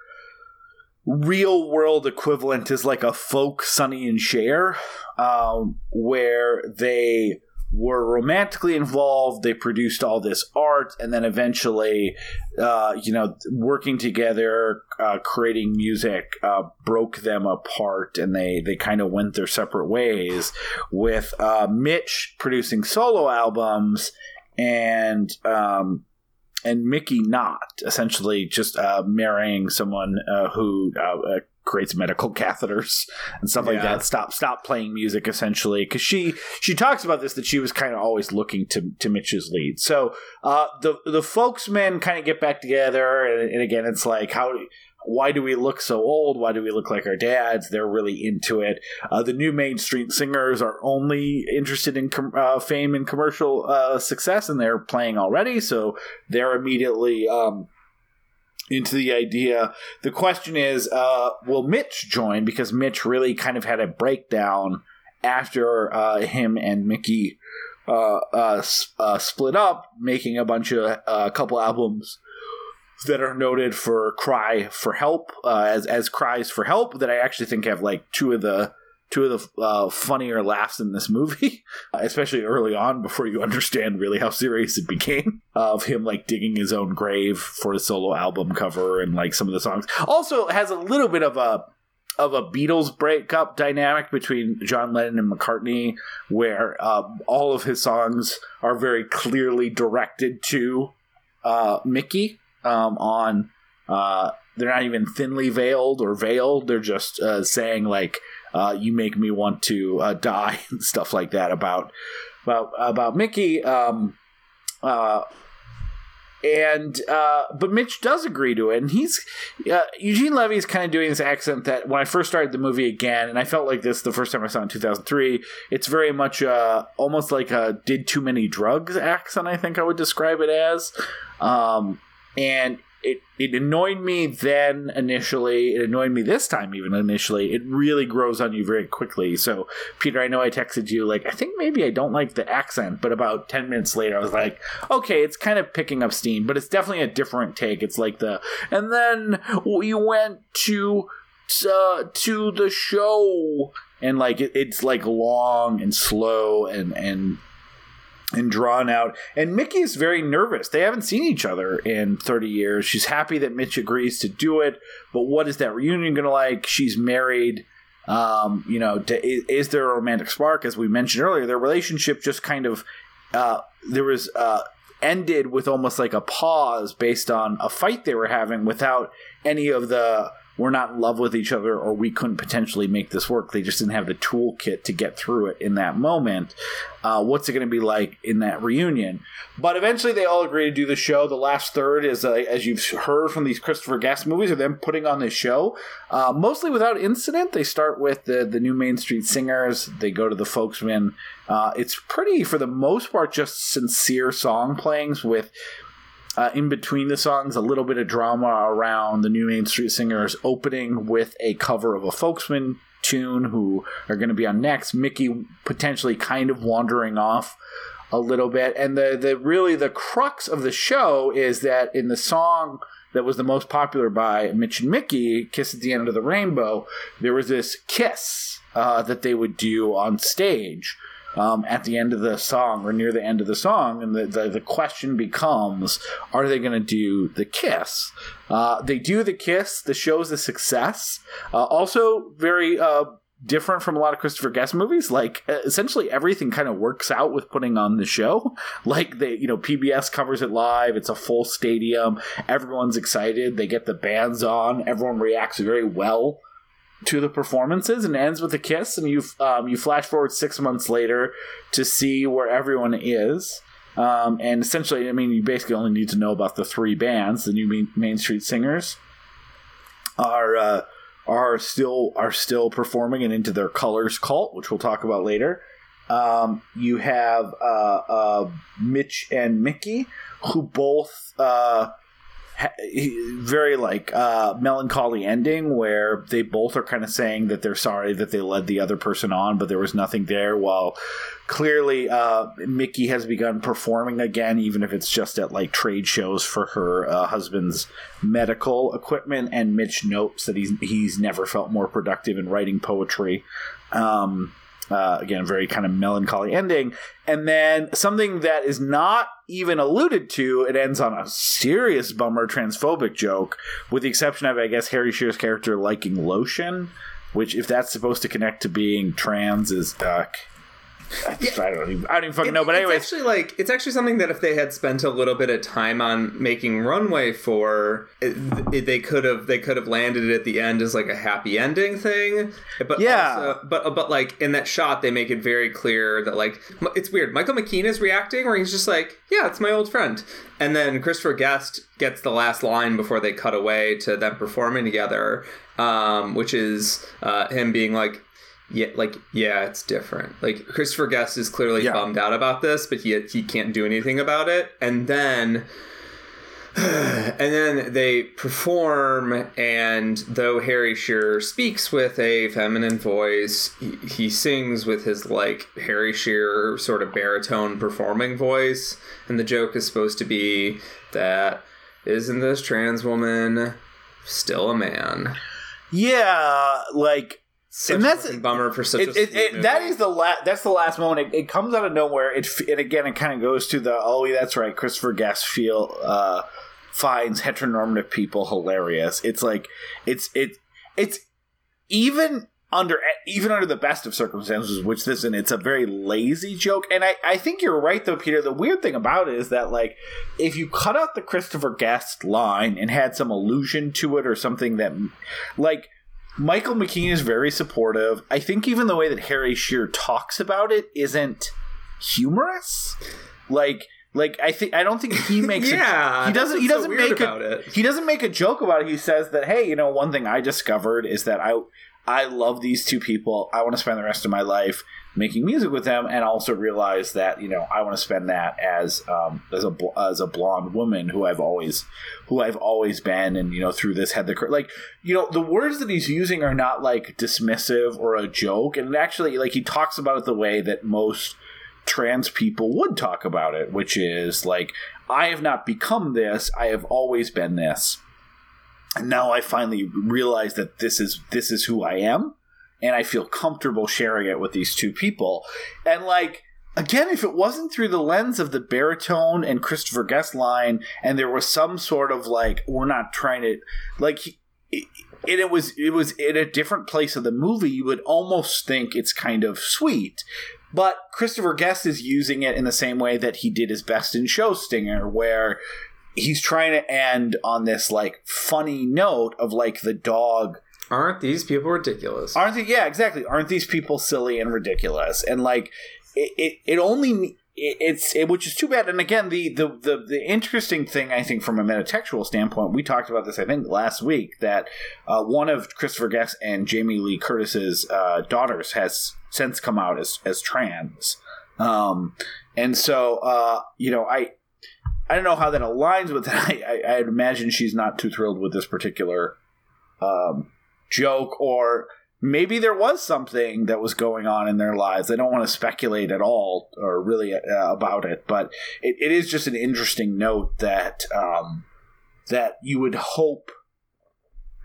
real world equivalent is like a folk Sonny and Cher, um, where they were romantically involved. They produced all this art, and then eventually, uh, you know, working together, uh, creating music, uh, broke them apart, and they they kind of went their separate ways. With uh, Mitch producing solo albums and um, and Mickey not essentially just uh, marrying someone uh, who uh, uh creates medical catheters and stuff like that. Stop stop playing music essentially because she she talks about this that she was kind of always looking to to Mitch's lead. So uh, the the folksmen kind of get back together and, and again it's like how. Why do we look so old? Why do we look like our dads? They're really into it. Uh, the new Main Street singers are only interested in com- uh, fame and commercial uh, success, and they're playing already. So they're immediately um, into the idea. The question is, uh, will Mitch join? Because Mitch really kind of had a breakdown after uh, him and Mickey uh, split up, making a bunch of a couple albums that are noted for cry for help uh, as as cries for help that I actually think have like two of the two of the uh, funnier laughs in this movie, especially early on before you understand really how serious it became of him like digging his own grave for a solo album cover and like some of the songs. Also has a little bit of a of a Beatles breakup dynamic between John Lennon and McCartney, where um, all of his songs are very clearly directed to uh, Mickey um, on uh, they're not even thinly veiled or veiled. They're just uh, saying like, uh, "You make me want to uh, die" and stuff like that about about about Mickey. Um, uh, and uh, but Mitch does agree to it, and he's uh, Eugene Levy is kind of doing this accent that when I first started the movie again, and I felt like this the first time I saw it in two thousand three. It's very much uh, almost like a did too many drugs accent. I think I would describe it as, um, and it it annoyed me then initially. It annoyed me this time even initially. It really grows on you very quickly. So Peter, I know I texted you like I think maybe I don't like the accent, but about ten minutes later I was like, okay, it's kind of picking up steam, but it's definitely a different take. It's like the and then we went to uh, to the show and like it, it's like long and slow and and and drawn out. And Mickey is very nervous. They haven't seen each other in 30 years. She's happy that Mitch agrees to do it, but what is that reunion going to like? She's married. Um, you know, to, is, is, there a romantic spark? As we mentioned earlier, their relationship just kind of uh, there was uh, ended with almost like a pause based on a fight they were having without any of the we're not in love with each other or we couldn't potentially make this work. They just didn't have the toolkit to get through it in that moment. Uh, what's it going to be like in that reunion? But eventually they all agree to do the show. The last third is, uh, as you've heard from these Christopher Guest movies, are them putting on this show. Uh, mostly without incident. They start with the, the new Main Street Singers. They go to the Folksmen. Uh, it's pretty, for the most part, just sincere song playings with uh, in between the songs, a little bit of drama around the new Main Street Singers opening with a cover of a folksman tune who are going to be on next. Mickey potentially kind of wandering off a little bit, and the the really the crux of the show is that in the song that was the most popular by Mitch and Mickey, "Kiss at the End of the Rainbow," there was this kiss uh, that they would do on stage um, at the end of the song or near the end of the song, and the, the, the question becomes: Are they going to do the kiss? Uh, they do the kiss. The show's a success. Uh, also, very uh, different from a lot of Christopher Guest movies. Like essentially everything kind of works out with putting on the show. Like they, you know, PBS covers it live. It's a full stadium. Everyone's excited. They get the bands on. Everyone reacts very well to the performances and ends with a kiss and you um, you flash forward six months later to see where everyone is. Um, and essentially i mean you basically only need to know about the three bands the new main street singers are uh, are still are still performing and into their colors cult which we'll talk about later. Um, you have uh, uh, mitch and mickey who both uh, very like uh, melancholy ending where they both are kind of saying that they're sorry that they led the other person on, but there was nothing there. While clearly uh, Mickey has begun performing again, even if it's just at like trade shows for her uh, husband's medical equipment. And Mitch notes that he's he's never felt more productive in writing poetry. Um, uh, again, very kind of melancholy ending. And then something that is not even alluded to, it ends on a serious bummer transphobic joke, with the exception of, I guess, Harry Shearer's character liking lotion, which, if that's supposed to connect to being trans, is uh, yeah. I don't even, I don't even fucking it, know. But anyway, it's actually like it's actually something that if they had spent a little bit of time on making Runway for, it, they could have they could have landed it at the end as like a happy ending thing. But yeah, also, but but like in that shot, they make it very clear that like it's weird. Michael McKean is reacting where he's just like, yeah, it's my old friend, and then Christopher Guest gets the last line before they cut away to them performing together, um, which is uh, him being like yeah, like yeah, it's different. Like Christopher Guest is clearly yeah. bummed out about this, but he he can't do anything about it. And then and then they perform, and though Harry Shearer speaks with a feminine voice, he, he sings with his like Harry Shearer sort of baritone performing voice. And the joke is supposed to be that isn't this trans woman still a man? Yeah, like such and that's a bummer for such it, a it, it, that is the last that's the last moment it, comes out of nowhere it and again it kind of goes to the oh yeah that's right christopher guest feel uh, finds heteronormative people hilarious it's like it's it it's even under even under the best of circumstances, which this and it's a very lazy joke. And I, I think you're right though, Peter. The weird thing about it is that like if you cut out the Christopher Guest line and had some allusion to it or something that like Michael McKean is very supportive. I think even the way that Harry Shearer talks about it isn't humorous. Like like I think I don't think he makes yeah a, he doesn't he doesn't weird make about a, it. he doesn't make a joke about it. He says that hey, you know, one thing I discovered is that I I love these two people. I want to spend the rest of my life making music with them, and also realize that you know I want to spend that as um, as a as a blonde woman who I've always who I've always been, and you know through this had the like you know the words that he's using are not like dismissive or a joke, and actually like he talks about it the way that most trans people would talk about it, which is like I have not become this, I have always been this. And now I finally realize that this is this is who I am, and I feel comfortable sharing it with these two people. And like again, if it wasn't through the lens of the baritone and Christopher Guest line, and there was some sort of like we're not trying to like. And it was it was in a different place of the movie. You would almost think it's kind of sweet, but Christopher Guest is using it in the same way that he did his best in Show Stinger, where he's trying to end on this like funny note of like the dog Aren't these people ridiculous? aren't they yeah exactly aren't these people silly and ridiculous and like it it, it only it, it's it, which is too bad and again the, the the the interesting thing i think from a metatextual standpoint we talked about this i think last week that uh, one of christopher guest and jamie lee curtis's uh, daughters has since come out as as trans um and so uh you know i I don't know how that aligns with that. I, I, I'd imagine she's not too thrilled with this particular um, joke, or maybe there was something that was going on in their lives. I don't want to speculate at all or really uh, about it, but it, it is just an interesting note that um, that you would hope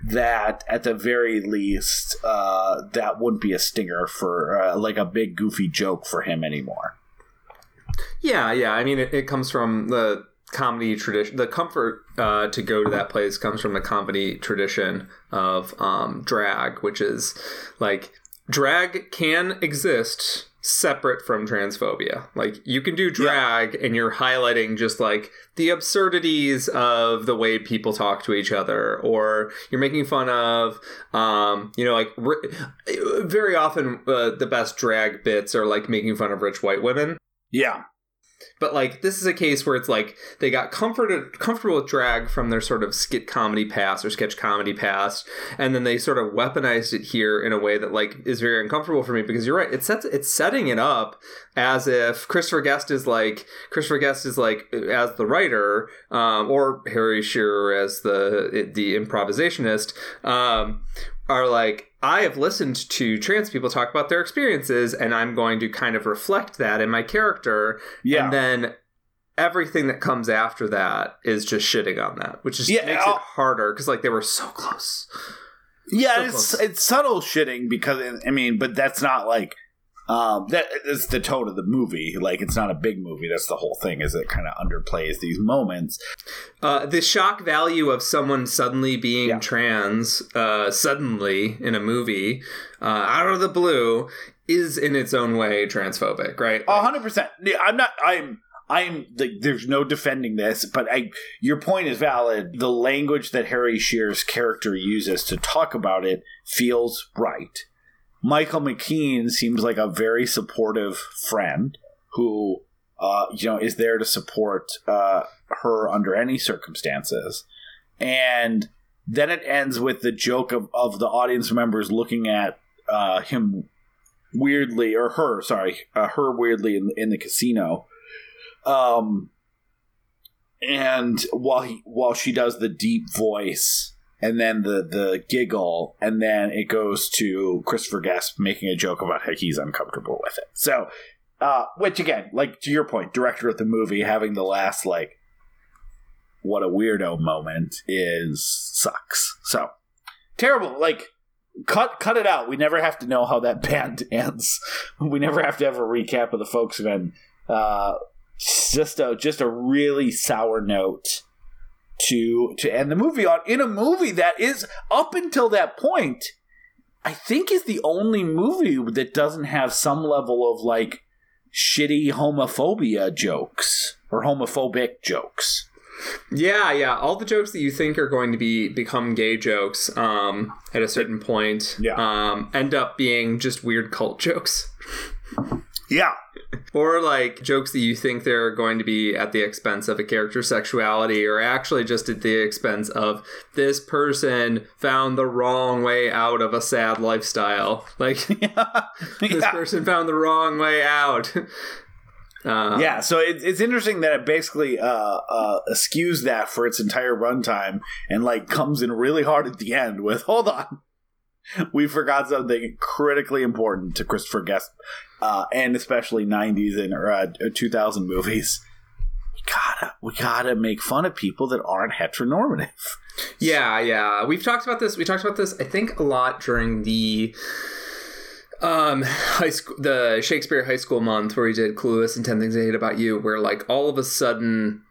that at the very least uh, that wouldn't be a stinger for uh, like a big goofy joke for him anymore. Yeah, yeah. I mean, it, it comes from the comedy tradition. The comfort uh, to go to that place comes from the comedy tradition of um, drag, which is like drag can exist separate from transphobia. Like you can do drag and you're highlighting just like the absurdities of the way people talk to each other or you're making fun of um you know like ri- very often uh, the best drag bits are like making fun of rich white women Yeah. But like this is a case where it's like they got comforted comfortable with drag from their sort of skit comedy past or sketch comedy past and then they sort of weaponized it here in a way that like is very uncomfortable for me because you're right it sets it's setting it up as if Christopher Guest is like Christopher Guest is like as the writer um, or Harry Shearer as the the improvisationist um, are like I have listened to trans people talk about their experiences and I'm going to kind of reflect that in my character Yeah. and then everything that comes after that is just shitting on that which just Yeah, makes I'll- it oh. harder because like they were so close Yeah, So it's close. it's subtle shitting because I mean, but that's not like um that is the tone of the movie. Like it's not a big movie. That's the whole thing. Is it kind of underplays these moments? uh, the shock value of someone suddenly being Yeah. trans uh, suddenly in a movie uh, out of the blue is in its own way transphobic right A hundred percent. I'm not. I'm. I'm. Like, there's no defending this, but I. Your point is valid. The language that Harry Shearer's character uses to talk about it feels right. Michael McKean seems like a very supportive friend who, uh, you know, is there to support uh, her under any circumstances. And then it ends with the joke of, of the audience members looking at uh, him weirdly, or her, sorry, uh, her weirdly in, in the casino. Um, and while he while she does the deep voice and then the the giggle and then it goes to Christopher Guest making a joke about how he's uncomfortable with it. So, uh, which again, like to your point, director of the movie having the last like what a weirdo moment is sucks. So terrible. Like cut cut it out. We never have to know how that band ends. We never have to have a recap of the folks event. Uh, just a just a really sour note to to end the movie on in a movie that is up until that point I think is the only movie that doesn't have some level of like shitty homophobia jokes or homophobic jokes. Yeah, yeah. All the jokes that you think are going to be become gay jokes um, at a certain point Yeah. um, end up being just weird cult jokes. Yeah. Or like jokes that you think they're going to be at the expense of a character's sexuality, or actually just at the expense of this person found the wrong way out of a sad lifestyle. Like this yeah. person found the wrong way out. Uh, Yeah, so it, it's interesting that it basically uh, uh, eschews that for its entire runtime and like comes in really hard at the end with "Hold on, we forgot something critically important to Christopher Guest uh, and especially '90s and or, uh, 2000 movies. We gotta we gotta make fun of people that aren't heteronormative. Yeah, yeah. We've talked about this. We talked about this, I think, a lot during the um high school the Shakespeare High School month where we did Clueless and 10 Things I Hate About You, where like all of a sudden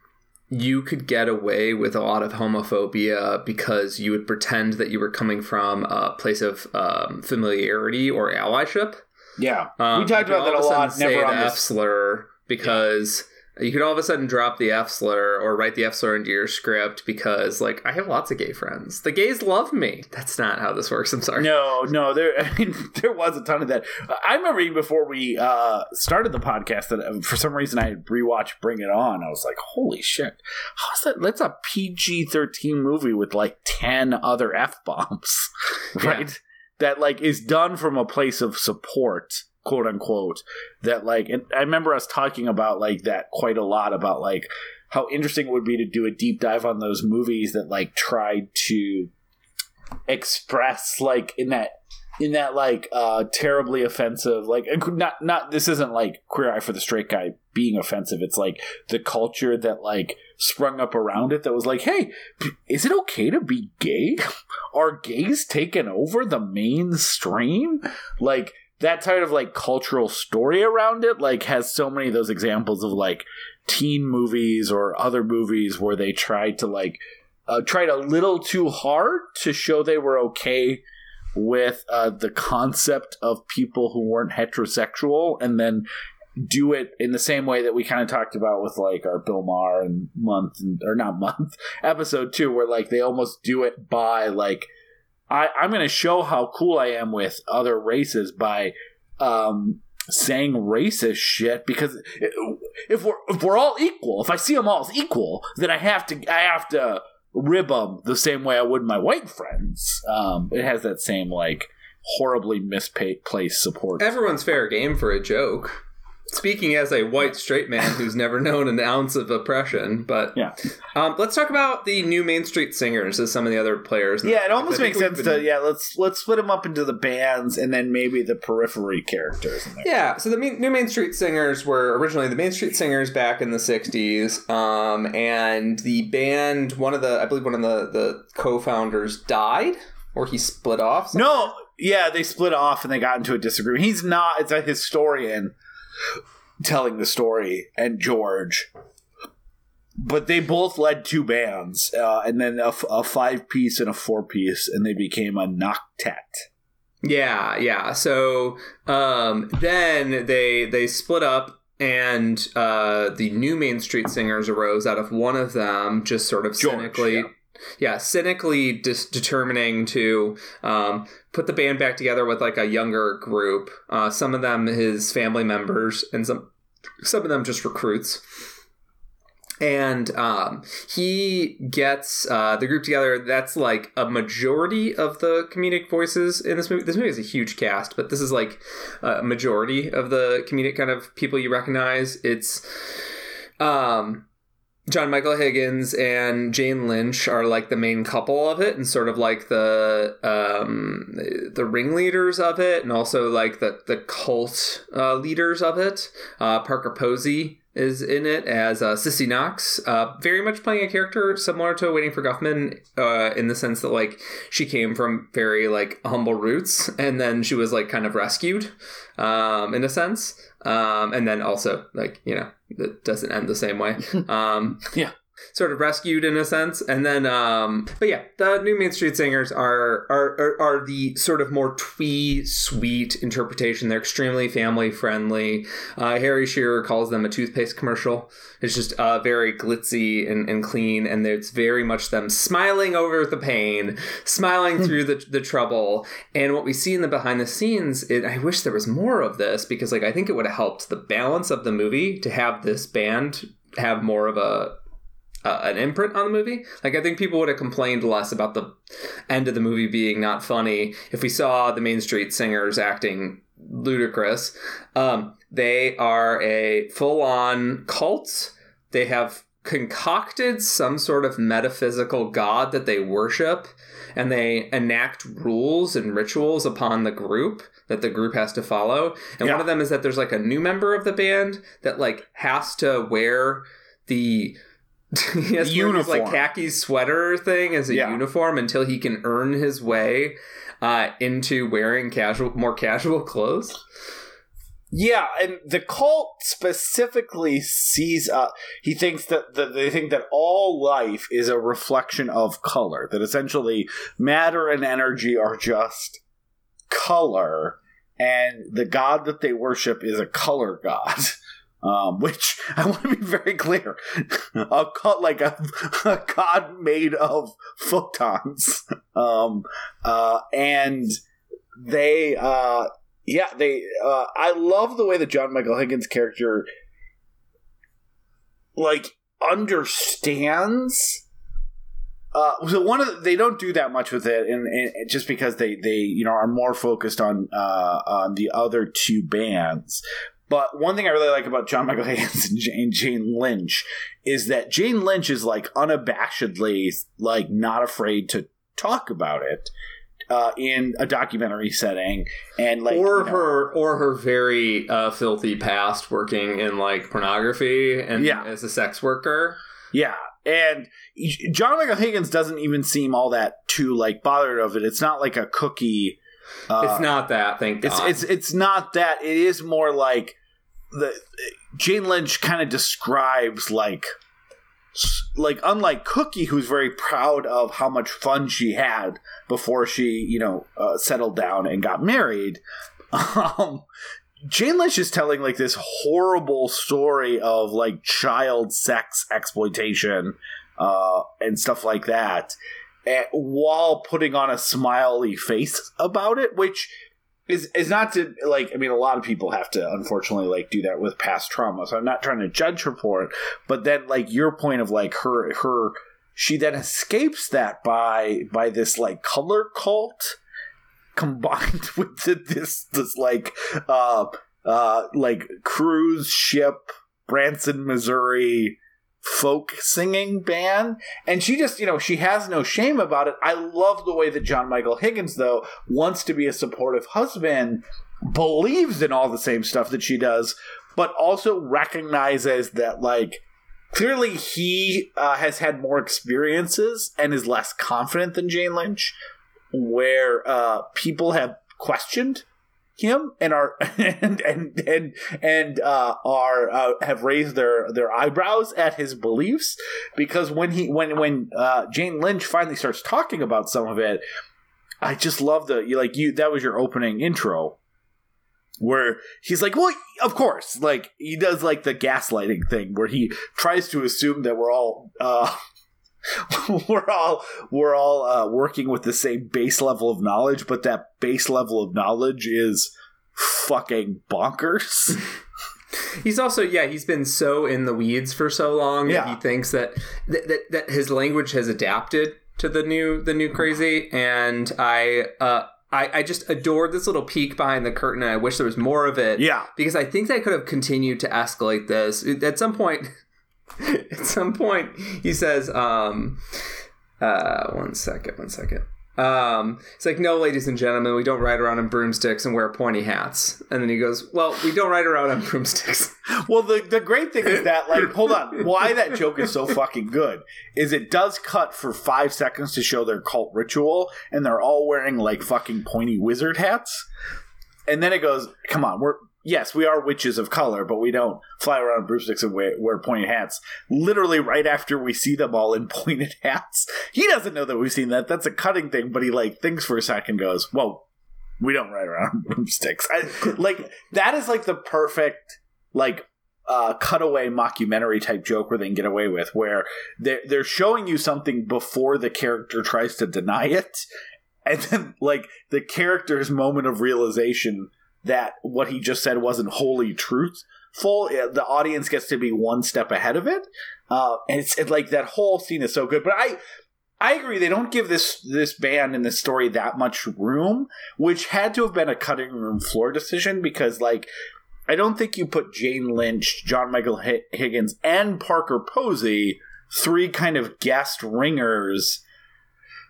you could get away with a lot of homophobia because you would pretend that you were coming from a place of um, familiarity or allyship. Yeah, Um, we talked about that a lot. say Never the on F this. slur because you could all of a sudden drop the F slur or write the F slur into your script because, like, I have lots of gay friends. The gays love me. That's not how this works. I'm sorry. No, no, there. I mean, there was a ton of that. I remember even before we uh, started the podcast that uh, for some reason I had rewatched Bring It On. I was like, "Holy shit, how's that? That's a PG thirteen movie with like ten other f bombs, right? That like is done from a place of support." Quote unquote that like and i remember us talking about like that quite a lot about like how interesting it would be to do a deep dive on those movies that like tried to express like in that in that like uh terribly offensive like not not this isn't like queer eye for the straight guy being offensive. It's like the culture that like sprung up around it that was like hey is it okay to be gay? Are gays taken over the mainstream? Like that type of like cultural story around it like has so many of those examples of like teen movies or other movies where they tried to like uh, tried a little too hard to show they were okay with uh, the concept of people who weren't heterosexual and then do it in the same way that we kind of talked about with like our Bill Maher and month and, or not month episode two where like they almost do it by like I, I'm going to show how cool I am with other races by um, saying racist shit because if we're if we're all equal, if I see them all as equal, then I have to I have to rib them the same way I would my white friends. Um, it has that same like horribly misplaced support. Everyone's fair game for a joke. Speaking as a white straight man who's never known an ounce of oppression, but Yeah. um, let's talk about the new Main Street Singers as some of the other players. Yeah, it almost makes sense we've to yeah. Let's let's split them up into the bands and then maybe the periphery characters. Yeah, so the main, new Main Street Singers were originally the Main Street Singers back in the '60s, um, and the band, one of the, I believe, one of the the co-founders died, or he split off. No, yeah, they split off and they got into a disagreement. He's not. It's a historian telling the story, and George. But they both led two bands, uh, and then a, f- a five piece and a four piece, and they became a noctet. Yeah, yeah. So um, then they they split up, and uh, the new Main Street Singers arose out of one of them, just sort of George, cynically. yeah. Yeah, cynically dis- determining to um, put the band back together with like a younger group. Uh, some of them his family members, and some some of them just recruits. And um, he gets uh, the group together. That's like a majority of the comedic voices in this movie. This movie is a huge cast, but this is like a majority of the comedic kind of people you recognize. It's um, John Michael Higgins and Jane Lynch are like the main couple of it, and sort of like the um, the ringleaders of it, and also like the the cult uh, leaders of it. Uh, Parker Posey is in it as uh, Sissy Knox, uh, very much playing a character similar to Waiting for Guffman, uh, in the sense that like she came from very like humble roots, and then she was like kind of rescued, um, in a sense, um, and then also like you know it doesn't end the same way. Um, Yeah. Sort of rescued in a sense. And then, um, but yeah, the new Main Street Singers are are are, are the sort of more twee, sweet interpretation. They're extremely family friendly. Uh, Harry Shearer calls them a toothpaste commercial. It's just uh, very glitzy and, and clean, and it's very much them smiling over the pain, smiling through the the trouble. And what we see in the behind the scenes, it, I wish there was more of this because like I think it would have helped the balance of the movie to have this band have more of a uh, an imprint on the movie. Like I think people would have complained less about the end of the movie being not funny if we saw the Main Street Singers acting ludicrous. Um, they are a full-on cult. They have concocted some sort of metaphysical god that they worship and they enact rules and rituals upon the group that the group has to follow and Yeah. one of them is that there's like a new member of the band that like has to wear the he has to like uniform. khaki sweater thing as a Yeah. uniform until he can earn his way uh, into wearing casual more casual clothes Yeah, and the cult specifically sees. Uh, he thinks that, that they think that all life is a reflection of color. That essentially matter and energy are just color, and the god that they worship is a color god. Um, which I want to be very clear, a cut like a, a god made of photons, um, uh, and they uh, yeah, they. Uh, I love the way that John Michael Higgins' character, like, understands. Uh, so one of the, they don't do that much with it, and, and just because they they you know are more focused on uh, on the other two bands. But one thing I really like about John Michael Higgins and Jane, Jane Lynch is that Jane Lynch is like unabashedly like not afraid to talk about it uh, in a documentary setting, and like or you know, her or her very uh, filthy past working in like pornography and Yeah. as a sex worker Yeah, and John Michael Higgins doesn't even seem all that too like bothered of it. It's not like a cookie. Uh, it's not that thank It's god it's it's not that. It is more like the Jane Lynch kind of describes like like unlike Cookie, who's very proud of how much fun she had before she you know uh, settled down and got married. Um, Jane Lynch is telling like this horrible story of like child sex exploitation uh, and stuff like that, while putting on a smiley face about it, which is is not to like. I mean, a lot of people have to unfortunately like do that with past trauma. So I'm not trying to judge her for it, but then like your point of like her her she then escapes that by by this like color cult combined with this this like uh uh like cruise ship Branson, Missouri folk singing band. And she just you know she has no shame about it. I love the way that john michael higgins though wants to be a supportive husband believes in all the same stuff that she does but also recognizes that like clearly he uh, has had more experiences and is less confident than jane lynch where uh, people have questioned him and are and and and and uh, are uh, have raised their their eyebrows at his beliefs because when he when when uh, Jane Lynch finally starts talking about some of it, I just love the you like you that was your opening intro where he's like, well, of course, like he does like the gaslighting thing where he tries to assume that we're all. Uh, we're all we're all uh, working with the same base level of knowledge, but that base level of knowledge is fucking bonkers. He's also yeah, he's been so in the weeds for so long that he thinks that, that that that his language has adapted to the new the new crazy and I uh I, I just adored this little peek behind the curtain and I wish there was more of it. Yeah. Because I think they could have continued to escalate this. At some point at some point he says, um uh one second, one second. Um, it's like, no, ladies and gentlemen, we don't ride around on broomsticks and wear pointy hats. And then he goes, well, we don't ride around on broomsticks. Well, the the great thing is that like, hold on, why that joke is so fucking good is it does cut for five seconds to show their cult ritual, and they're all wearing like fucking pointy wizard hats, and then it goes, come on, we're yes, we are witches of color, but we don't fly around broomsticks and wear, wear pointed hats. Literally, right after we see them all in pointed hats, he doesn't know that we've seen that. That's a cutting thing, but he like thinks for a second, goes, "Well, we don't ride around broomsticks." I, like that is like the perfect like uh, cutaway mockumentary type joke where they can get away with, where they're they're showing you something before the character tries to deny it, and then like the character's moment of realization that what he just said wasn't wholly truthful. uh, The audience gets to be one step ahead of it, uh, and it's it, like that whole scene is so good. But I. I agree. They don't give this this band and this story that much room, which had to have been a cutting room floor decision because, like, I don't think you put Jane Lynch, John Michael Higgins, and Parker Posey, three kind of guest ringers,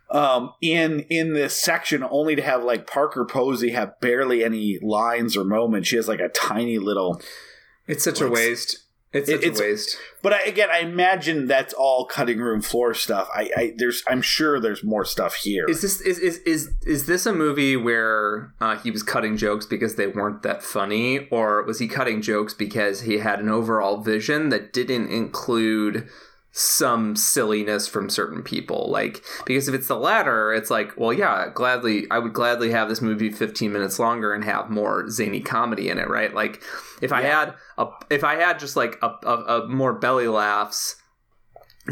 um, in in this section, only to have like Parker Posey have barely any lines or moments. She has like a tiny little. It's such a waste. It's such it's- a waste. But I, again, I imagine that's all cutting room floor stuff. I, I there's I'm sure there's more stuff here. Is this is is is, is this a movie where uh, he was cutting jokes because they weren't that funny, or was he cutting jokes because he had an overall vision that didn't include some silliness from certain people? Like because if it's the latter, it's like, well, yeah, gladly I would gladly have this movie 15 minutes longer and have more zany comedy in it, right? Like if I had a if I had just like a, a, a more belly laughs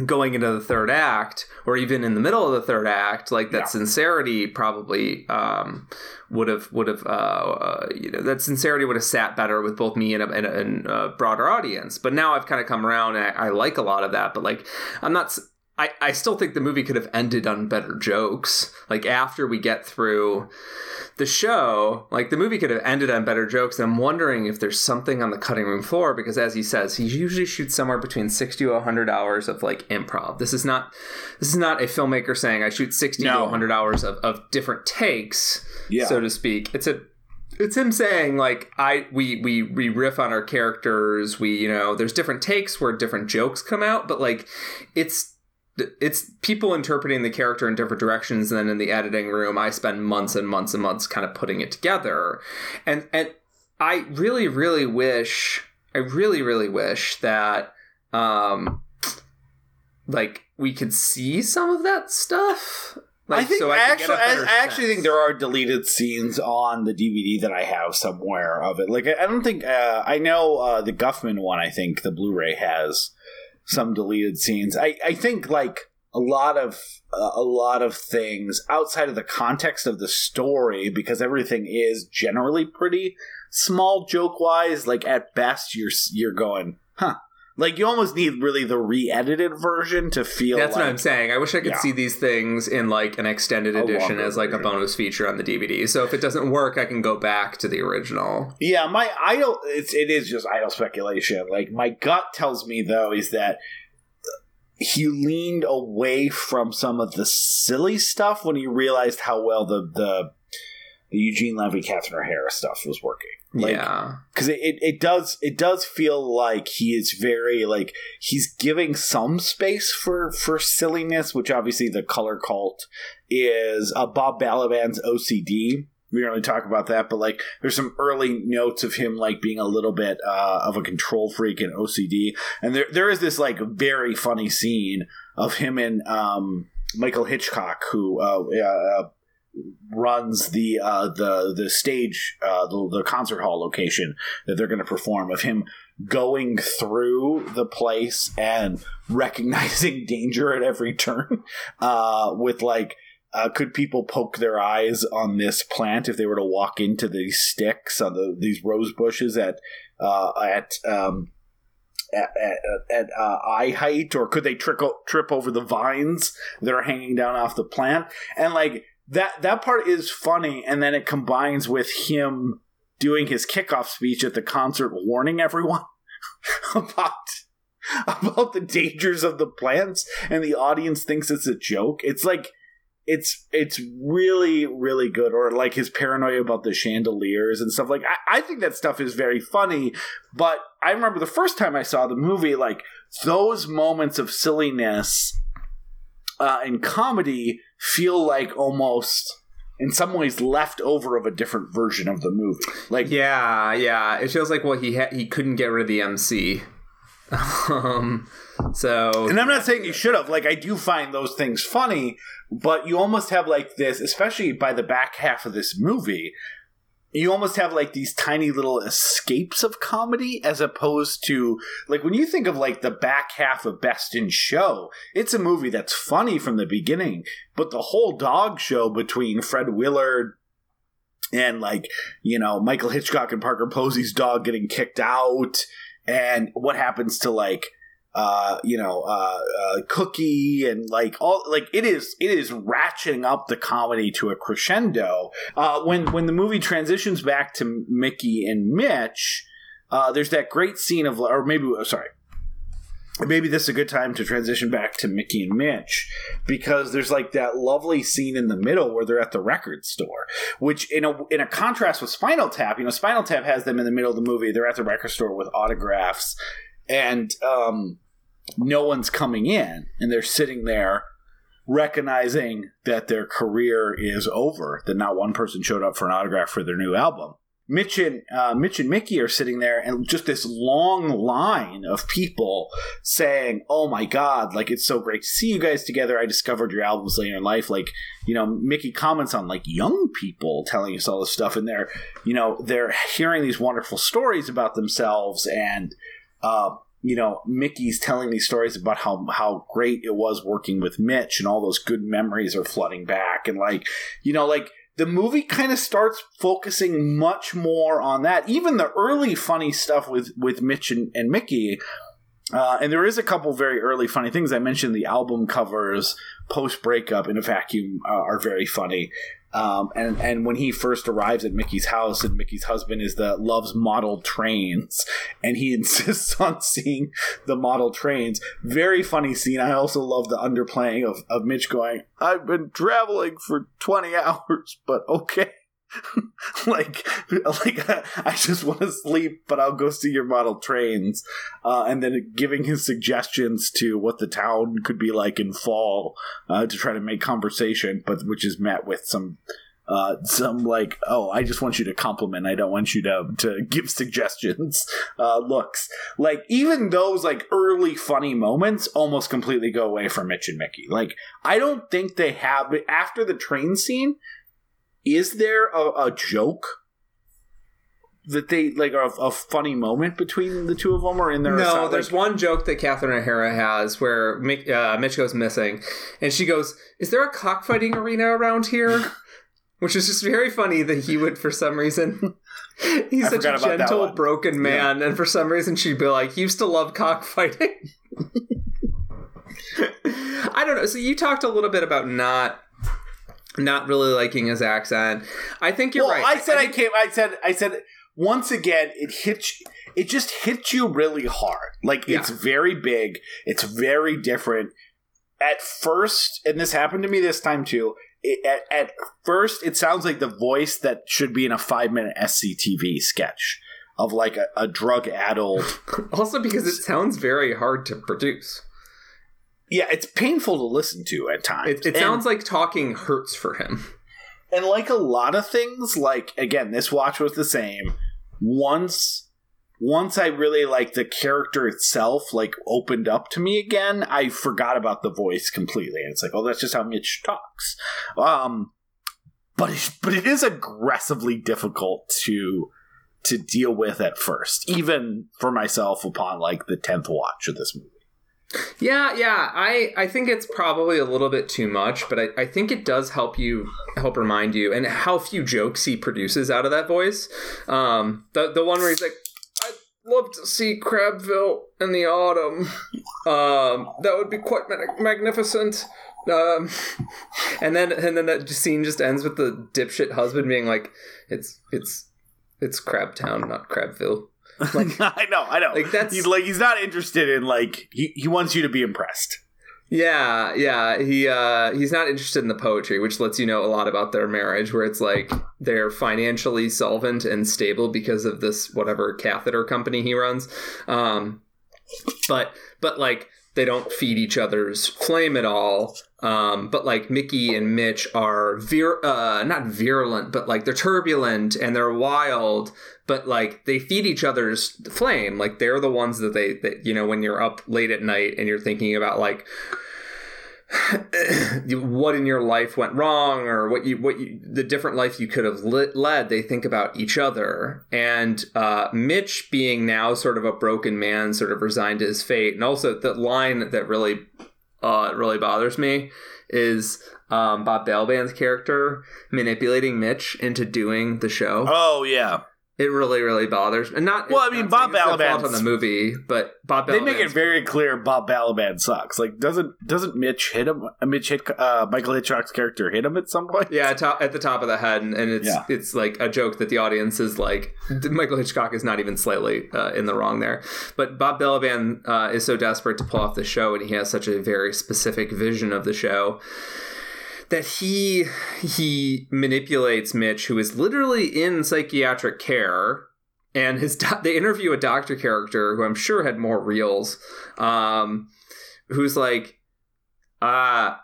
going into the third act or even in the middle of the third act like that Yeah. sincerity probably um, would have would have uh, uh, you know that sincerity would have sat better with both me and a, and a, and a broader audience but now i've kind of come around and I, I like a lot of that but like i'm not I, I still think the movie could have ended on better jokes. Like after we get through the show, like the movie could have ended on better jokes. And I'm wondering if there's something on the cutting room floor because, as he says, he usually shoots somewhere between 60 to 100 hours of like improv. This is not this is not a filmmaker saying I shoot 60 to No. 100 hours of, of different takes, Yeah. so to speak. It's a it's him saying like I we we we riff on our characters. We you know there's different takes where different jokes come out, but like it's it's people interpreting the character in different directions and then in the editing room i spend months and months and months kind of putting it together and and i really really wish i really really wish that um like we could see some of that stuff like I think so I could get a actually, I, actually think there are deleted scenes on the DVD that I have somewhere of it. Like I I don't think uh, I know uh, the Guffman one. I think the Blu-ray has some deleted scenes. I I think like a lot of uh, a lot of things outside of the context of the story because everything is generally pretty small joke wise. Like at best, you're you're going, huh. Like you almost need really the re-edited version to feel. That's like, what I'm saying. I wish I could Yeah. see these things in like an extended A edition as like a bonus feature on the DVD. So if it doesn't work, I can go back to the original. Yeah, my idle it's it is just idle speculation. Like my gut tells me though is that he leaned away from some of the silly stuff when he realized how well the the, the Eugene Levy, Catherine O'Hara stuff was working. Like, yeah. because it, it, it does it does feel like he is very like he's giving some space for for silliness which obviously the color cult is uh, bob balaban's ocd we don't really talk about that but like there's some early notes of him like being a little bit uh, of a control freak and ocd and there there is this like very funny scene of him and um michael hitchcock who uh, uh runs the uh, the the stage uh, the, the concert hall location that they're going to perform of him going through the place and recognizing danger at every turn uh, with like uh, could people poke their eyes on this plant if they were to walk into these sticks on the, these rose bushes at uh, at um, at, at, at uh, eye height, or could they trickle, trip over the vines that are hanging down off the plant? And like that, that part is funny, and then it combines with him doing his kickoff speech at the concert, warning everyone about about the dangers of the plants, and the audience thinks it's a joke. It's like it's it's really really good or like his paranoia about the chandeliers and stuff like I, I think that stuff is very funny but i remember the first time i saw the movie like those moments of silliness uh, in comedy feel like almost in some ways left over of a different version of the movie. Like Yeah, yeah. It feels like well he ha- he couldn't get rid of the MC. um so And I'm not saying you should have. Like, I do find those things funny, but you almost have like this, especially by the back half of this movie, you almost have like these tiny little escapes of comedy as opposed to like when you think of like the back half of Best in Show, it's a movie that's funny from the beginning, but the whole dog show between Fred Willard and like, you know, Michael Hitchcock and Parker Posey's dog getting kicked out and what happens to like uh, you know, uh, uh, Cookie and like all like it is it is ratcheting up the comedy to a crescendo. Uh, when when the movie transitions back to Mickey and Mitch, uh, there's that great scene of or maybe sorry. Maybe this is a good time to transition back to Mickey and Mitch because there's like that lovely scene in the middle where they're at the record store, which in a in a contrast with Spinal Tap, you know, Spinal Tap has them in the middle of the movie. They're at the record store with autographs, and um, no one's coming in and they're sitting there recognizing that their career is over that not one person showed up for an autograph for their new album. Mitch and uh, mitch and mickey are sitting there and just this long line of people saying oh my god like it's so great to see you guys together. I discovered your albums later in life. Like you know mickey comments on like young people telling us all this stuff and they're you know they're hearing these wonderful stories about themselves and uh, you know, Mickey's telling these stories about how how great it was working with Mitch, and all those good memories are flooding back, and like, you know, like the movie kind of starts focusing much more on that. Even the early funny stuff with with Mitch and, and Mickey. Uh, and there is a couple very early funny things. I mentioned the album covers post breakup in a vacuum uh, are very funny. Um, and and when he first arrives at Mickey's house, and Mickey's husband is the loves model trains, and he insists on seeing the model trains. Very funny scene. I also love the underplaying of, of Mitch going, "I've been traveling for twenty hours, but okay." like, like I just want to sleep, but I'll go see your model trains, uh, and then giving his suggestions to what the town could be like in fall uh, to try to make conversation, but which is met with some uh, some like, oh, I just want you to compliment. I don't want you to to give suggestions. Uh, looks like even those like early funny moments almost completely go away from Mitch and Mickey. Like I don't think they have after the train scene. Is there a, a joke that they like a, a, funny moment between the two of them, or in there? No, there's like, one joke that Catherine O'Hara has where uh, Mitch goes missing, and she goes, "Is there a cockfighting arena around here?" Which is just very funny that he would, for some reason, he's I such a gentle, broken man, yeah. and for some reason she'd be like, "He used to love cockfighting." I don't know. So you talked a little bit about not not really liking his accent. I think you're well, right. I said I, I came. I said I said once again it hits. It just hits you really hard. Like it's very big. It's very different. At first, and this happened to me this time too. It, at, at first, it sounds like the voice that should be in a five minute SCTV sketch of like a, a drug addled. also, because it sounds very hard to produce. Yeah, it's painful to listen to at times. It, it sounds like talking hurts for him. And like a lot of things, like again, this watch was the same. Once once I really like the character itself like opened up to me again, I forgot about the voice completely. And it's like, oh, that's just how Mitch talks. Um but it, but it is aggressively difficult to to deal with at first, even for myself upon like the tenth watch of this movie. Yeah, yeah. I, I think it's probably a little bit too much, but I, I think it does help you help remind you and how few jokes he produces out of that voice. Um the the one where he's like, I'd love to see Crabville in the autumn. Um that would be quite magnificent. Um, and then and then that scene just ends with the dipshit husband being like, "It's it's it's Crabtown, not Crabville." Like I know, I know. Like that's he's like he's not interested in like he, he wants you to be impressed. Yeah, yeah. He uh he's not interested in the poetry, which lets you know a lot about their marriage, where it's like they're financially solvent and stable because of this whatever catheter company he runs. Um but but like they don't feed each other's flame at all. Um, but like Mickey and Mitch are vir- uh, not virulent, but like they're turbulent and they're wild, but like they feed each other's flame. Like they're the ones that they, that, you know, when you're up late at night and you're thinking about like, what in your life went wrong or what you what you the different life you could have lit, led they think about each other. And uh, mitch being now sort of a broken man sort of resigned to his fate. And also the line that really uh, really bothers me is um, bob balaban's character manipulating mitch into doing the show. Oh yeah, it really really bothers and not Well, I mean, Bob saying it's the fault Balaban's- on the movie but bob Balaban. they make it very clear Bob Balaban sucks. Like, doesn't doesn't Mitch hit him? uh, Mitch hit uh, Michael Hitchcock's character hit him at some point. Yeah, at, at the top of the head, and, and it's Yeah. it's like a joke that the audience is like Michael Hitchcock is not even slightly uh, in the wrong there. But Bob Balaban uh, is so desperate to pull off the show, and he has such a very specific vision of the show that he he manipulates Mitch, who is literally in psychiatric care. And his do- they interview a doctor character who I'm sure had more reels, um, who's like, uh,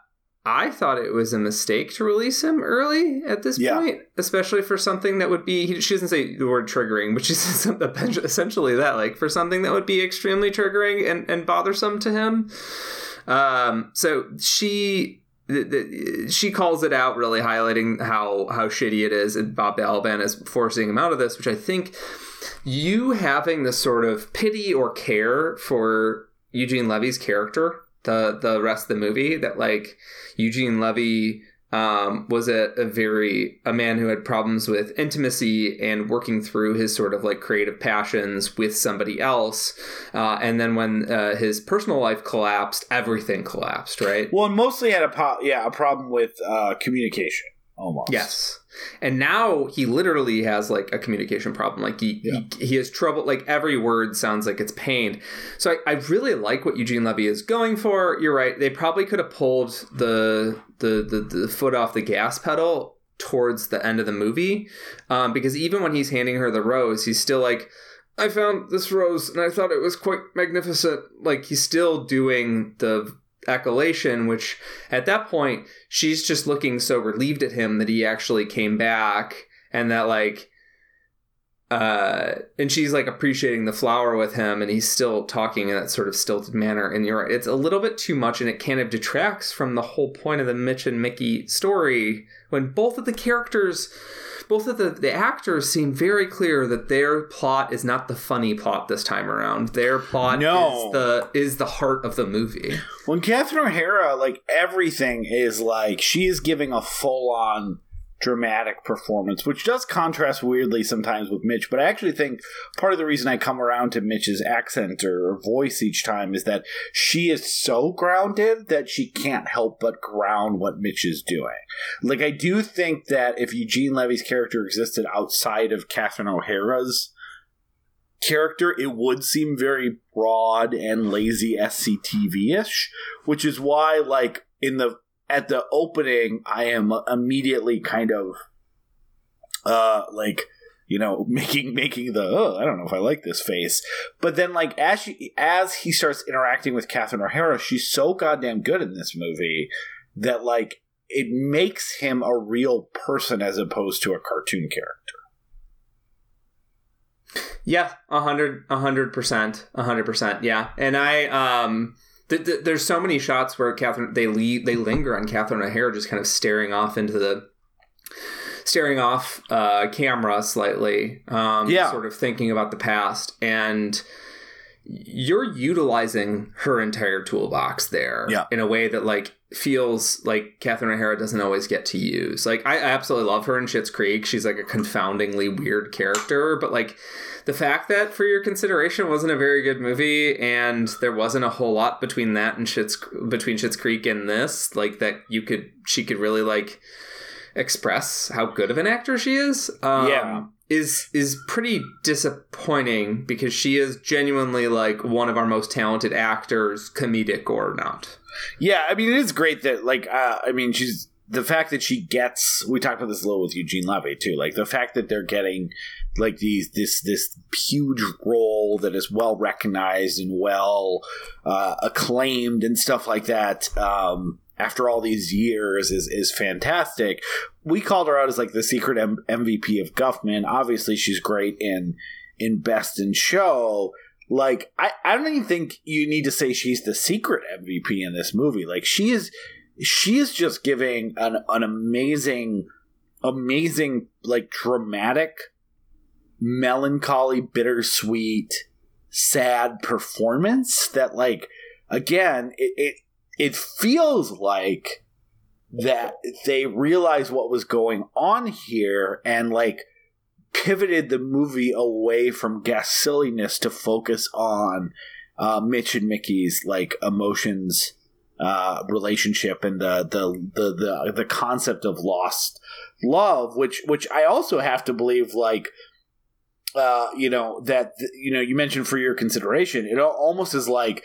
I thought it was a mistake to release him early at this Yeah. point, especially for something that would be. He, she doesn't say the word triggering, but she says something- essentially that, like for something that would be extremely triggering and, and bothersome to him. Um, so she. She calls it out, really highlighting how how shitty it is, and Bob Balaban is forcing him out of this, which I think you having this sort of pity or care for Eugene Levy's character the the rest of the movie that like Eugene Levy um, was a, a very a man who had problems with intimacy and working through his sort of like creative passions with somebody else uh, and then when uh, his personal life collapsed everything collapsed right Well, and mostly had a po- yeah a problem with uh, communication almost. Yes. And now he literally has like a communication problem. Like he, Yeah. he he has trouble. Like every word sounds like it's pained. So I, I really like what Eugene Levy is going for. You're right. They probably could have pulled the the the, the foot off the gas pedal towards the end of the movie, um, because even when he's handing her the rose, he's still like. I found this rose and I thought it was quite magnificent. Like he's still doing the accolation, which at that point she's just looking so relieved at him that he actually came back and that like uh and she's like appreciating the flower with him and he's still talking in that sort of stilted manner. And you're it's a little bit too much and it kind of detracts from the whole point of the mitch and mickey story when both of the characters both of the, the actors seem very clear that their plot is not the funny plot this time around their plot No. is the is the heart of the movie When Catherine O'Hara, like everything is like she is giving a full on dramatic performance, which does contrast weirdly sometimes with Mitch. But I actually think part of the reason I come around to Mitch's accent or voice each time is that she is so grounded that she can't help but ground what Mitch is doing. Like I do think that if Eugene Levy's character existed outside of Catherine O'Hara's character, it would seem very broad and lazy SCTV ish, which is why, like, in the at the opening, I am immediately kind of uh like you know making making the oh, I don't know if I like this face, but then like as she as he starts interacting with Catherine O'Hara, she's so goddamn good in this movie that like it makes him a real person as opposed to a cartoon character. Yeah, a hundred, a hundred percent, a hundred percent. Yeah, and I, um, th- th- there's so many shots where Catherine they leave, they linger on Catherine O'Hara just kind of staring off into the, staring off uh, camera slightly, um, Yeah. sort of thinking about the past, and you're utilizing her entire toolbox there Yeah. in a way that like feels like Catherine O'Hara doesn't always get to use. Like I, absolutely love her in Schitt's Creek. She's like a confoundingly weird character, but like the fact that for your consideration wasn't a very good movie and there wasn't a whole lot between that and Schitt's between Schitt's Creek and this, like that you could she could really like express how good of an actor she is. Um, Yeah. Is is pretty disappointing because she is genuinely like one of our most talented actors, comedic or not. Yeah, I mean, it is great that, like, uh, I mean, she's the fact that she gets. We talked about this a little with Eugene Levy too. Like the fact that they're getting like these this this huge role that is well recognized and well uh, acclaimed and stuff like that. Um, after all these years is is fantastic. We called her out as like the secret M- MVP of Guffman. Obviously, she's great in in Best in Show. Like I, I don't even think you need to say she's the secret MVP in this movie. Like she is she is just giving an an amazing amazing like dramatic melancholy bittersweet sad performance that like again it, it it feels like that they realized what was going on here and like pivoted the movie away from gas silliness to focus on uh, Mitch and Mickey's like emotions uh, relationship and the, the the the the concept of lost love, which which I also have to believe like uh, you know that you know you mentioned for your consideration, it almost is like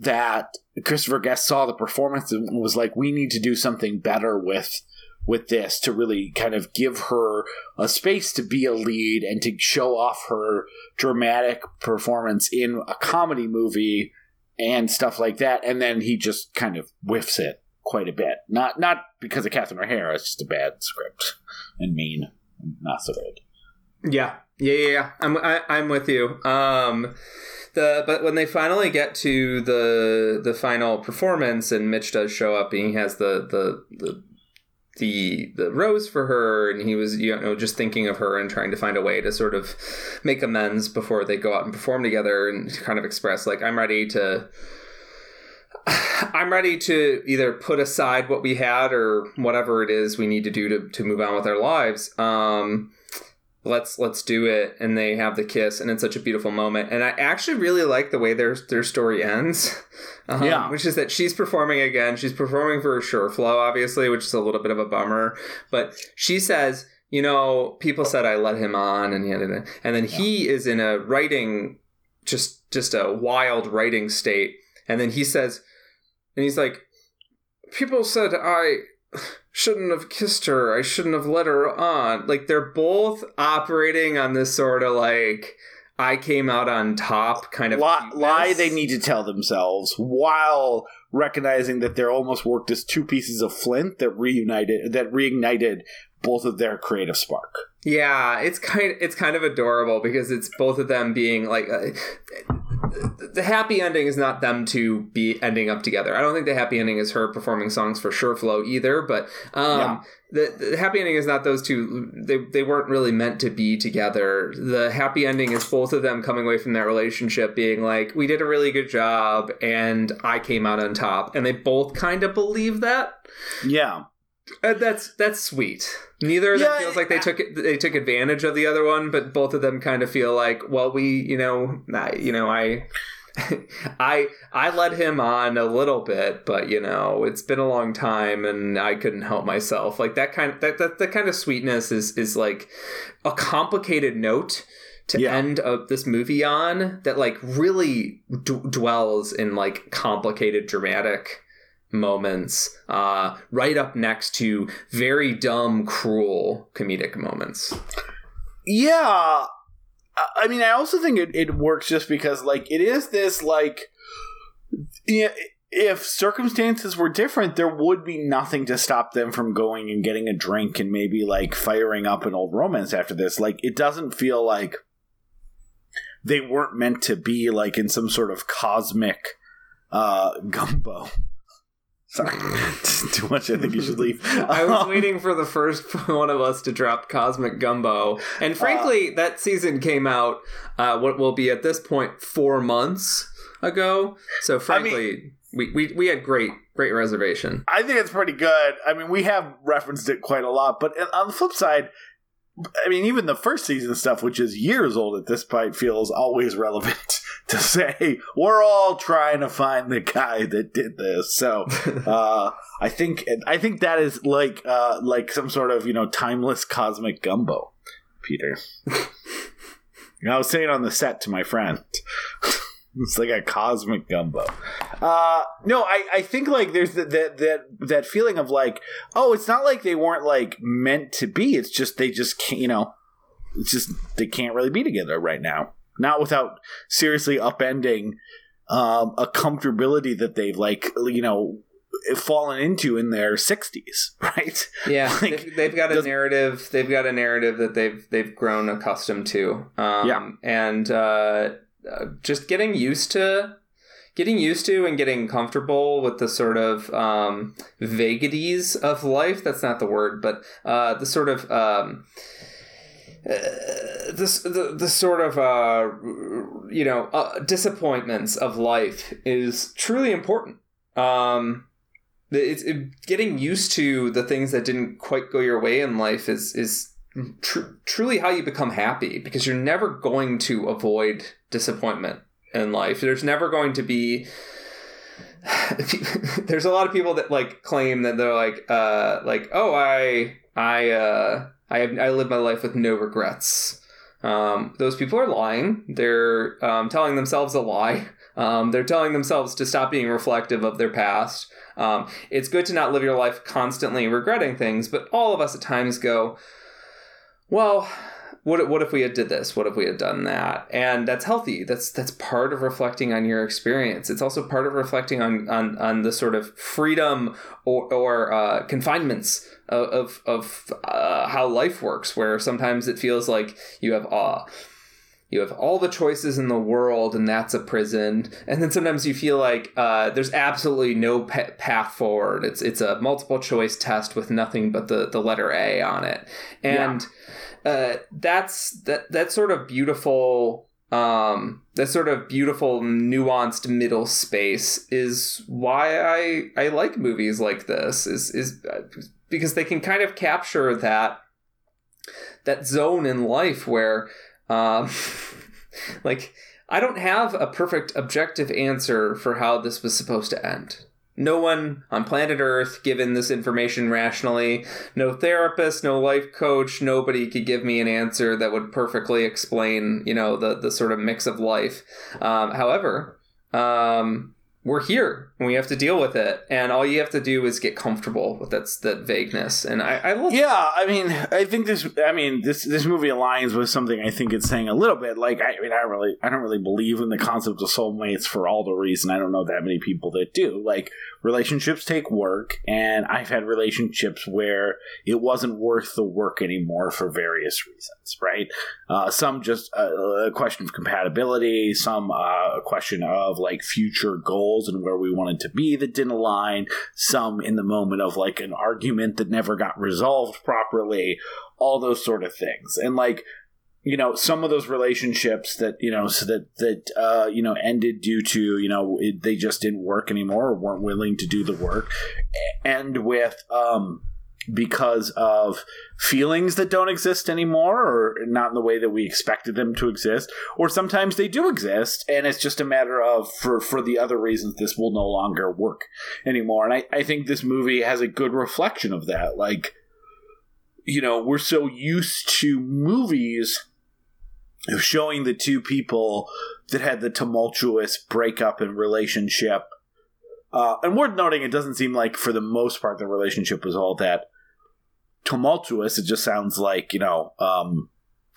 that Christopher Guest saw the performance and was like, we need to do something better with with this to really kind of give her a space to be a lead and to show off her dramatic performance in a comedy movie and stuff like that. And then he just kind of whiffs it quite a bit. Not not because of Catherine O'Hara, it's just a bad script and mean, not so good. Yeah, yeah, yeah. yeah. I'm I, am i am with you. Um, the but when they finally get to the the final performance and Mitch does show up and he has the the the the the rose for her and he was you know just thinking of her and trying to find a way to sort of make amends before they go out and perform together and kind of express like I'm ready to I'm ready to either put aside what we had or whatever it is we need to do to, to move on with our lives. Um, let's let's do it and they have the kiss and it's such a beautiful moment. And i actually really like the way their their story ends. Um, yeah. which is that she's performing again. She's performing for Sureflow obviously which is a little bit of a bummer. But she says you know people said i let him on and and then yeah. he is in a writing just just a wild writing state. And then he says and he's like people said i shouldn't have kissed her. I shouldn't have let her on. Like they're both operating on this sort of like I came out on top kind of lie, lie they need to tell themselves while recognizing that they're almost worked as two pieces of flint that reunited that reignited both of their creative spark. Yeah, it's kind it's kind of adorable because it's both of them being like uh, the happy ending is not them to be ending up together. I don't think the happy ending is her performing songs for Sureflow either, but um, yeah. the, the happy ending is not those two. They, they weren't really meant to be together. The happy ending is both of them coming away from that relationship being like, we did a really good job and I came out on top. And they both kind of believe that. Yeah. Uh, that's that's sweet. Neither of them yeah, feels like they took they took advantage of the other one, but both of them kind of feel like, well, we, you know, I, you know, I, I, I led him on a little bit, but you know, it's been a long time, and I couldn't help myself. Like that kind, of, that that, that kind of sweetness is is like a complicated note to yeah. end up this movie on that like really d- dwells in like complicated dramatic moments uh, right up next to very dumb, cruel comedic moments. Yeah. I mean, I also think it, it works just because, like, it is this, like, yeah, if circumstances were different, there would be nothing to stop them from going and getting a drink and maybe, like, firing up an old romance after this. Like, it doesn't feel like they weren't meant to be, like, in some sort of cosmic uh, gumbo. Sorry, too much. I think you should leave. I was um, waiting for the first one of us to drop Cosmic Gumbo, and frankly, uh, that season came out uh, what will be at this point four months ago. So frankly, I mean, we, we we had great great reservation. I think it's pretty good. I mean, we have referenced it quite a lot, but on the flip side, I mean, even the first season stuff, which is years old at this point, feels always relevant to say we're all trying to find the guy that did this. So uh, I think I think that is like uh, like some sort of you know timeless cosmic gumbo, Peter. I was saying on the set to my friend. It's like a cosmic gumbo. Uh, no, I, I think like there's that that that that feeling of like, oh, it's not like they weren't like meant to be. It's just they just can't, you know, it's just they can't really be together right now. Not without seriously upending um, a comfortability that they've like you know fallen into in their 60s, right? Yeah, Like, they've, they've got a narrative. They've got a narrative that they've they've grown accustomed to. Um, Yeah. and uh, just getting used to getting used to and getting comfortable with the sort of um, vagaries of life. That's not the word, but uh, the sort of um, uh, this the, the sort of uh, you know uh, disappointments of life is truly important. Um, it's it, getting used to the things that didn't quite go your way in life is is tr- truly how you become happy because you're never going to avoid disappointment in life. There's never going to be there's a lot of people that like claim that they're like uh like oh I I uh I have, I live my life with no regrets. Um, those people are lying. They're um, telling themselves a lie. Um, they're telling themselves to stop being reflective of their past. Um, it's good to not live your life constantly regretting things, but all of us at times go, well, what, if- what if we had did this? What if we had done that? And that's healthy. That's that's part of reflecting on your experience. It's also part of reflecting on on, on the sort of freedom or, or uh, confinements of of, of uh, how life works, where sometimes it feels like you have awe. You have all the choices in the world, and that's a prison. And then sometimes you feel like uh, there's absolutely no pa- path forward. It's it's a multiple choice test with nothing but the, the letter A on it, and uh, that's that that sort of beautiful um that sort of beautiful nuanced middle space is why I I like movies like this is is uh, because they can kind of capture that that zone in life where um like I don't have a perfect objective answer for how this was supposed to end. No one on planet Earth given this information rationally. No therapist, no life coach, nobody could give me an answer that would perfectly explain, you know, the the sort of mix of life. Um, however, um, we're here and we have to deal with it, and all you have to do is get comfortable with that that vagueness. And I, I love Yeah, I mean, I think this. I mean, this this movie aligns with something I think it's saying a little bit. Like, I, I mean, I don't really, I don't really believe in the concept of soulmates for all the reason. I don't know that many people that do. Like, relationships take work, and I've had relationships where it wasn't worth the work anymore for various reasons. Right? Uh, some just a, a question of compatibility. Some uh, a question of like future goals and where we wanted to be that didn't align some in the moment of like an argument that never got resolved properly, all those sort of things. And like, you know, some of those relationships that, you know, so that, that, uh, you know, ended due to, you know, it, they just didn't work anymore or weren't willing to do the work end with, um, because of feelings that don't exist anymore or not in the way that we expected them to exist or sometimes they do exist and it's just a matter of for for the other reasons this will no longer work anymore. And i, I think this movie has a good reflection of that. Like you know we're so used to movies of showing the two people that had the tumultuous breakup and relationship uh, and worth noting it doesn't seem like for the most part the relationship was all that tumultuous. It just sounds like you know um,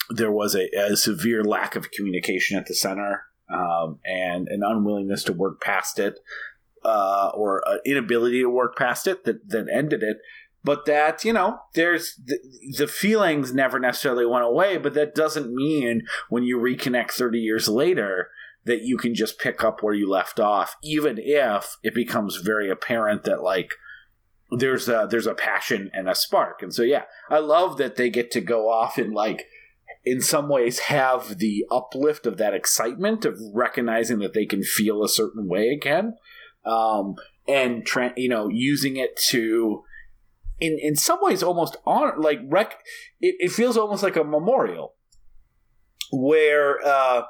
there was a, a severe lack of communication at the center um, and an unwillingness to work past it uh, or an inability to work past it that, that ended it. But that you know there's the, the feelings never necessarily went away but that doesn't mean when you reconnect 30 years later that you can just pick up where you left off even if it becomes very apparent that like there's a there's a passion and a spark. And so yeah i love that they get to go off and like in some ways have the uplift of that excitement of recognizing that they can feel a certain way again um, and tra- you know using it to in in some ways almost honor like rec it, it feels almost like a memorial where uh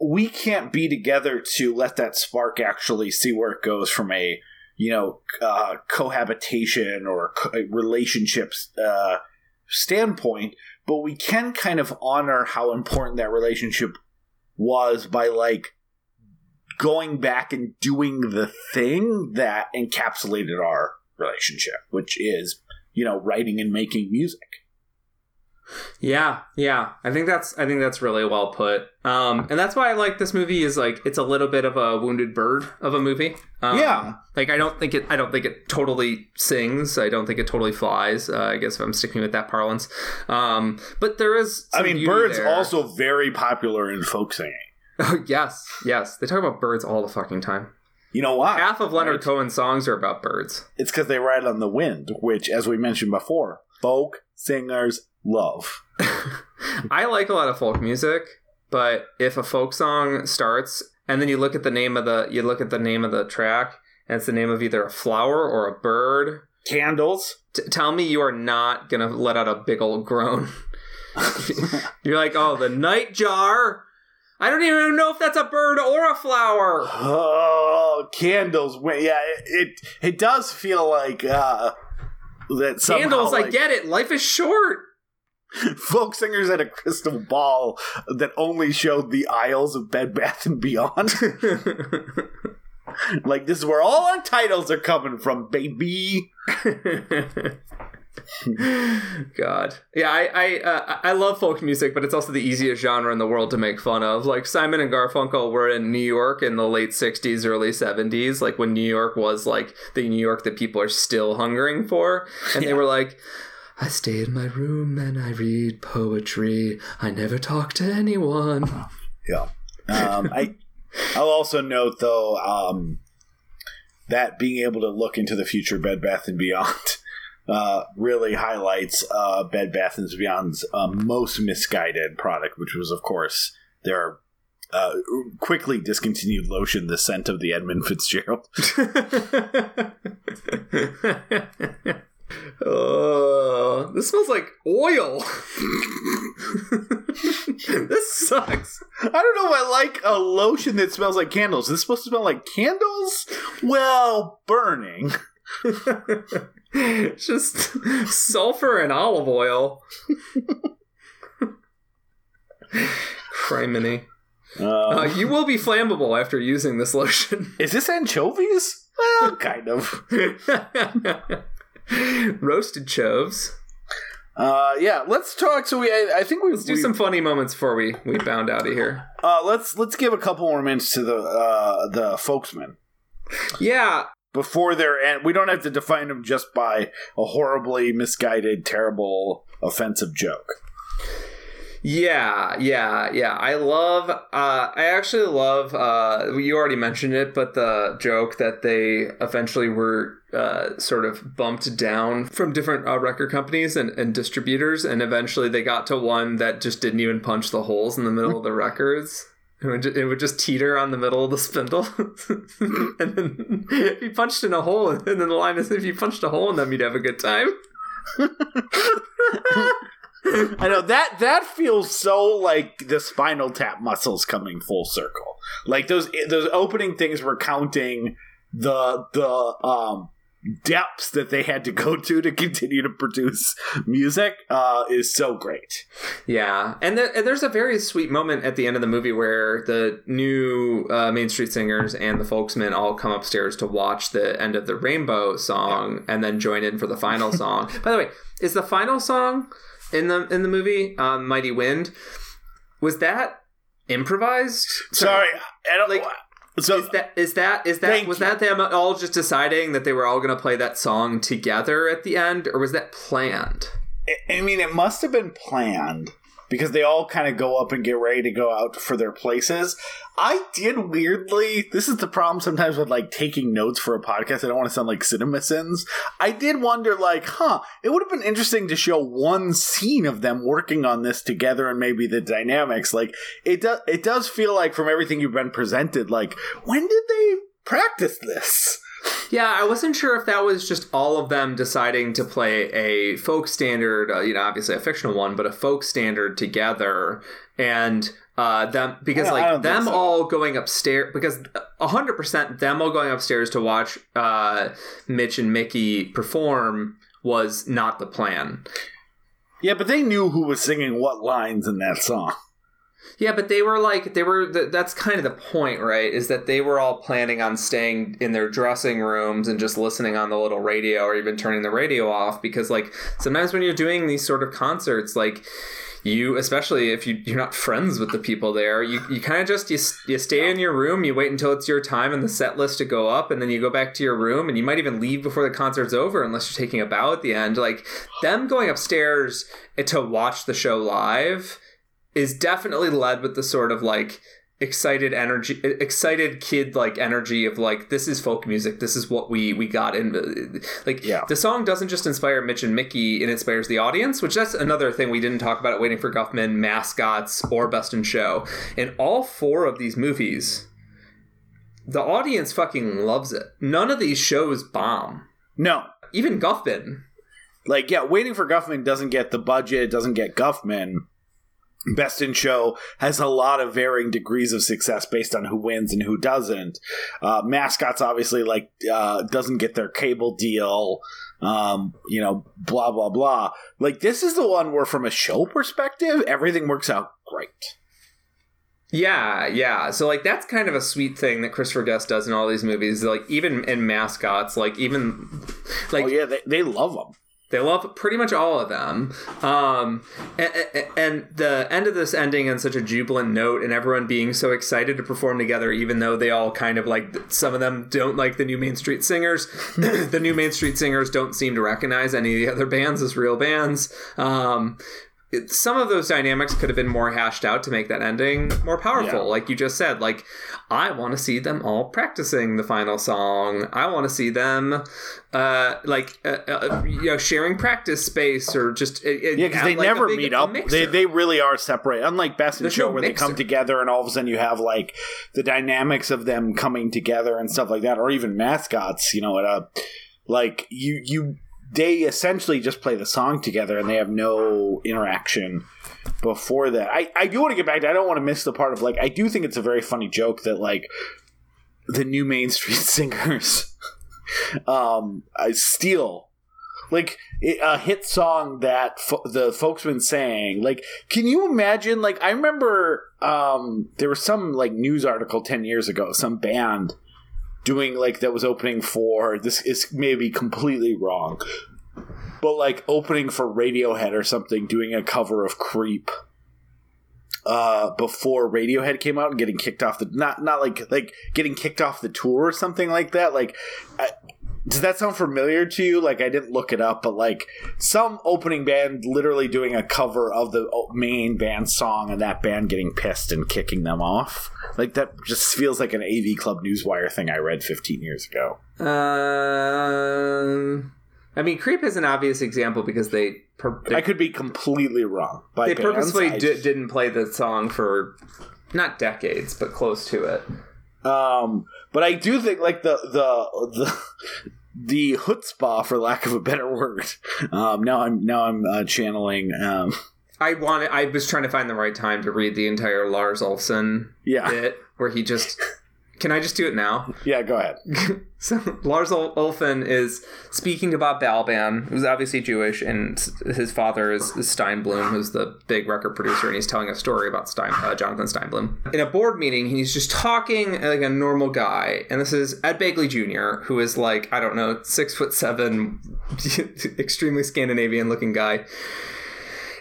we can't be together to let that spark actually see where it goes from a you know uh cohabitation or co- relationships uh standpoint but we can kind of honor how important that relationship was by like going back and doing the thing that encapsulated our relationship, which is, you know, writing and making music. Yeah, yeah. I think that's I think that's really well put. Um, and that's why I like this movie is like it's a little bit of a wounded bird of a movie. Um, Yeah. Like I don't think it I don't think it totally sings. I don't think it totally flies. Uh, I guess if I'm sticking with that parlance. Um, but there is. I mean, Bird's there. also very popular in folk singing. yes, yes. They talk about birds all the fucking time. You know why? Half of Leonard Right? Cohen's songs are about birds. It's because they ride on the wind, which, as we mentioned before, folk singers love. I like a lot of folk music, but if a folk song starts and then you look at the name of the you look at the name of the track and it's the name of either a flower or a bird, Candles. t- tell me you are not gonna let out a big old groan. You're like, oh, the nightjar. I don't even know if that's a bird or a flower. Oh, candles. Wi- Yeah, it it, it does feel like uh, that somehow, Candles, I get it. Life is short. folk singers had a crystal ball that only showed the aisles of Bed Bath and Beyond. like this is where all our titles are coming from, baby. God, yeah, I I, uh, I love folk music, but it's also the easiest genre in the world to make fun of. Like Simon and Garfunkel were in New York in the late '60s, early '70s, like when New York was like the New York that people are still hungering for, and they were like. I stay in my room and I read poetry. I never talk to anyone. Yeah. Um, I I'll also note though um, that being able to look into the future Bed Bath and Beyond uh, really highlights uh, Bed Bath and Beyond's uh, most misguided product, which was of course their uh, quickly discontinued lotion, the scent of the Edmund Fitzgerald. oh, this smells like oil. this sucks. I don't know. if I like a lotion that smells like candles. Is this supposed to smell like candles? Well, burning. It's just sulfur and olive oil. Criminy. Uh, Uh, you will be flammable after using this lotion. is this anchovies? Well, kind of. Roasted choves. Uh, yeah, let's talk. So we, I, I think we, Let's do some funny moments before we we bound out of here. Uh, let's let's give a couple more minutes to the uh, the folksmen Yeah, before their end, we don't have to define them just by a horribly misguided, terrible, offensive joke. Yeah, yeah, yeah. I love. Uh, I actually love. Uh, you already mentioned it, but the joke that they eventually were uh, sort of bumped down from different uh, record companies and, and distributors, and eventually they got to one that just didn't even punch the holes in the middle of the records. It would, just, it would just teeter on the middle of the spindle, and then if you punched in a hole, and then the line is if you punched a hole in them, you'd have a good time. I know that that feels so like the spinal tap muscles coming full circle. Like those those opening things were counting the the um depths that they had to go to to continue to produce music uh is so great. Yeah, and, and there's a very sweet moment at the end of the movie where the new uh, Main Street Singers and the Folksmen all come upstairs to watch the end of the Rainbow song and then join in for the final song. By the way, is the final song in the in the movie um, Mighty Wind? Was that improvised? Sorry, I don't Like, so Is that is that is that was you. that them all just deciding that they were all going to play that song together at the end, or was that planned? I mean, it must have been planned because they all kind of go up and get ready to go out for their places. I did weirdly. This is the problem sometimes with like taking notes for a podcast. I don't want to sound like CinemaSins. I did wonder, like, huh? It would have been interesting to show one scene of them working on this together and maybe the dynamics. Like, it does. It does feel like from everything you've been presented, like, when did they practice this? Yeah, I wasn't sure if that was just all of them deciding to play a folk standard, uh, you know, obviously a fictional one, but a folk standard together, and uh, them because I don't- I like them so. all going upstairs because hundred percent them all going upstairs to watch uh, Mitch and Mickey perform was not the plan. Yeah, but they knew who was singing what lines in that song. Yeah, but they were like they were. th- That's kind of the point, right? Is that they were all planning on staying in their dressing rooms and just listening on the little radio, or even turning the radio off, because like sometimes when you're doing these sort of concerts, like you, especially if you you're not friends with the people there, you you kind of just you you stay in your room, you wait until it's your time and the set list to go up, and then you go back to your room, and you might even leave before the concert's over unless you're taking a bow at the end. Like them going upstairs to watch the show live is definitely led with the sort of like excited energy excited kid like energy of like this is folk music this is what we we got in like Yeah. the song doesn't just inspire mitch and mickey it inspires the audience which that's another thing we didn't talk about at waiting for guffman mascots or best in show in all four of these movies the audience fucking loves it none of these shows bomb No, even guffman like yeah, waiting for Guffman doesn't get the budget, doesn't get Guffman. Best in Show has a lot of varying degrees of success based on who wins and who doesn't. Uh, mascots obviously like uh, doesn't get their cable deal. Um, you know, blah blah blah. Like this is the one where, from a show perspective, everything works out great. Yeah, yeah. So like that's kind of a sweet thing that Christopher Guest does in all these movies. Like even in mascots, like even like oh yeah, they, they love them. They love pretty much all of them. Um, and, and the end of this ending on such a jubilant note, and everyone being so excited to perform together, even though they all kind of like some of them don't like the new Main Street Singers. the new Main Street Singers don't seem to recognize any of the other bands as real bands. Um, some of those dynamics could have been more hashed out to make that ending more powerful. Yeah. Like you just said, like I want to see them all practicing the final song. I want to see them, uh, like uh, uh, you know, sharing practice space or just uh, Yeah, because they never meet up. They they really are separate. Unlike Best in There's Show, no where they come together and all of a sudden you have like the dynamics of them coming together and stuff like that, or even mascots. You know, at a like you you they essentially just play the song together and they have no interaction before that. I I do want to get back to. I don't want to miss the part of like I do think it's a very funny joke that like the new Main Street Singers um steal like a hit song that fo- the folksmen sang like can you imagine like i remember um there was some like news article 10 years ago some band doing like that was opening for this is maybe completely wrong. But like opening for radiohead or something doing a cover of creep uh before radiohead came out and getting kicked off the not not like like getting kicked off the tour or something like that like does that sound familiar to you? Like I didn't look it up, but like some opening band literally doing a cover of the main band song, and that band getting pissed and kicking them off. Like that just feels like an AV Club Newswire thing I read 15 years ago. Um, I mean, Creep is an obvious example because they they, I could be completely wrong. They bands, purposefully di- just- didn't play the song for not decades, but close to it. Um, but I do think like the the the the chutzpah, for lack of a better word. Um, now I'm now I'm uh, channeling. Um, I wanted. I was trying to find the right time to read the entire Lars Olfen yeah, bit where he just. Can I just do it now? yeah. Go ahead. so Lars Olfen is speaking about Balaban, who's obviously Jewish, and his father is, is Steinbloom, who's the big record producer, and he's telling a story about Stein, uh, Jonathan Steinbloom. In a board meeting, he's just talking like a normal guy, and this is Ed Begley Jr., who is like I don't know, six foot seven, extremely Scandinavian looking guy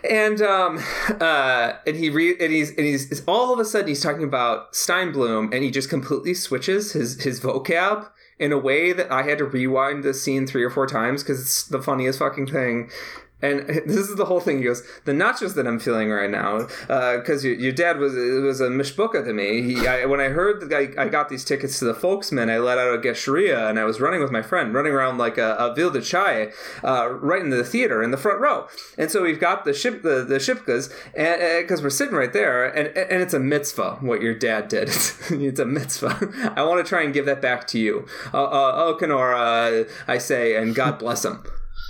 and um uh and he re- and he's and he's all of a sudden he's talking about Steinbloom and he just completely switches his his vocab in a way that I had to rewind this scene three or four times because it's the funniest fucking thing. And this is the whole thing. He goes, the nachos that I'm feeling right now, because your, your dad was was a mishbuka to me. He, I, when I heard that I, I got these tickets to the Folksmen, I let out a gesheria and I was running with my friend, running around like a, a Ville de Chai, uh, right into the theater in the front row. And so we've got the ship the, the shipkas, and because we're sitting right there, and and it's a mitzvah what your dad did. It's, it's a mitzvah. I want to try and give that back to you. Uh, uh, oh, Kenora, I say, and God bless him.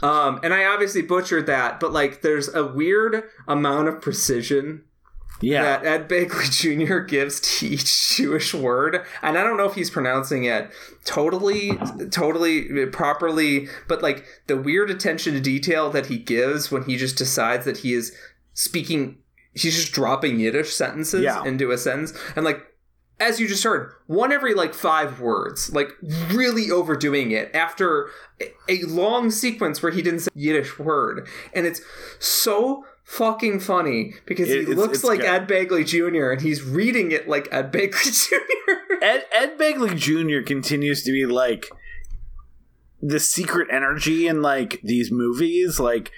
Um, and I obviously butchered that, but like, there's a weird amount of precision Yeah, that Ed Begley Jr. gives to each Jewish word, and I don't know if he's pronouncing it totally, totally properly, but like the weird attention to detail that he gives when he just decides that he is speaking he's just dropping Yiddish sentences Yeah. into a sentence, and like as you just heard, one every like five words, like really overdoing it after a- long sequence where he didn't say Yiddish word, and it's so fucking funny because It- he it's- looks it's like good. Ed Begley Jr. and he's reading it like Ed Begley Jr. Ed Ed Begley Jr. continues to be like the secret energy in like these movies. Like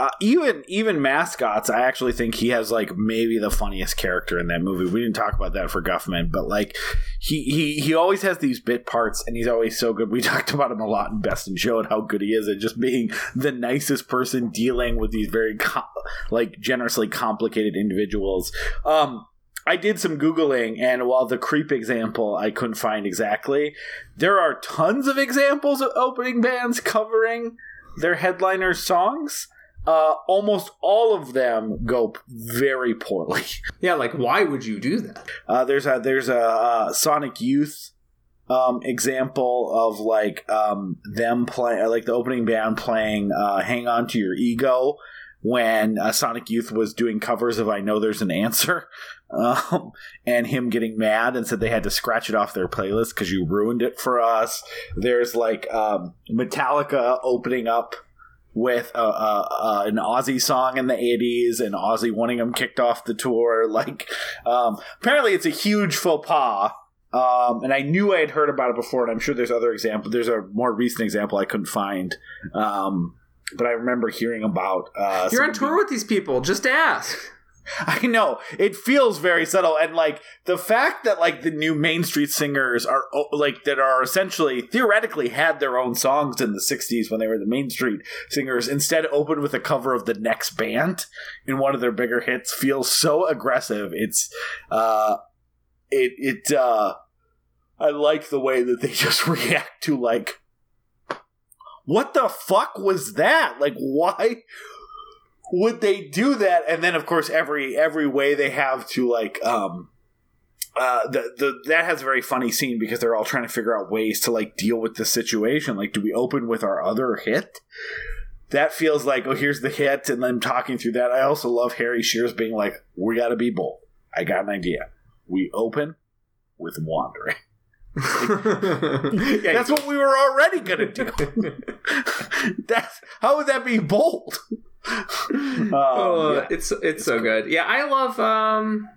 uh, even even mascots, I actually think he has like maybe the funniest character in that movie. We didn't talk about that for Guffman, but like he he he always has these bit parts, and he's always so good. We talked about him a lot in Best in Show and how good he is at just being the nicest person dealing with these very com- like generously complicated individuals. Um, I did some Googling, and while the creep example I couldn't find exactly, there are tons of examples of opening bands covering their headliner songs. Uh, almost all of them go very poorly. yeah, like why would you do that? Uh, there's a there's a uh, Sonic Youth um, example of like um, them play like the opening band playing uh, "Hang On to Your Ego" when uh, Sonic Youth was doing covers of "I Know There's an Answer," um, and him getting mad and said they had to scratch it off their playlist because you ruined it for us. There's like um, Metallica opening up with a, a, a, an Ozzy song in the 80s and Ozzy wanting him kicked off the tour. Like, um, apparently it's a huge faux pas. Um, and I knew I had heard about it before, and I'm sure there's other examples. There's a more recent example I couldn't find. Um, but I remember hearing about. Uh, You're on tour with these people. Just ask. I know it feels very subtle, and like the fact that like the new Main Street singers are oh, like that are essentially theoretically had their own songs in the '60s when they were the Main Street singers, instead opened with a cover of the next band in one of their bigger hits feels so aggressive. It's uh, it it uh, I like the way that they just react to like. What the fuck was that? Like, why? Would they do that? And then of course every every way they have to like um uh the, the that has a very funny scene because they're all trying to figure out ways to like deal with the situation. Like do we open with our other hit? That feels like oh here's the hit and then talking through that. I also love Harry Shearer's being like we gotta be bold. I got an idea. We open with wandering. Yeah, that's what we were already gonna do. That's how would that be bold Um, oh, yeah. it's it's so good. Yeah, I love. um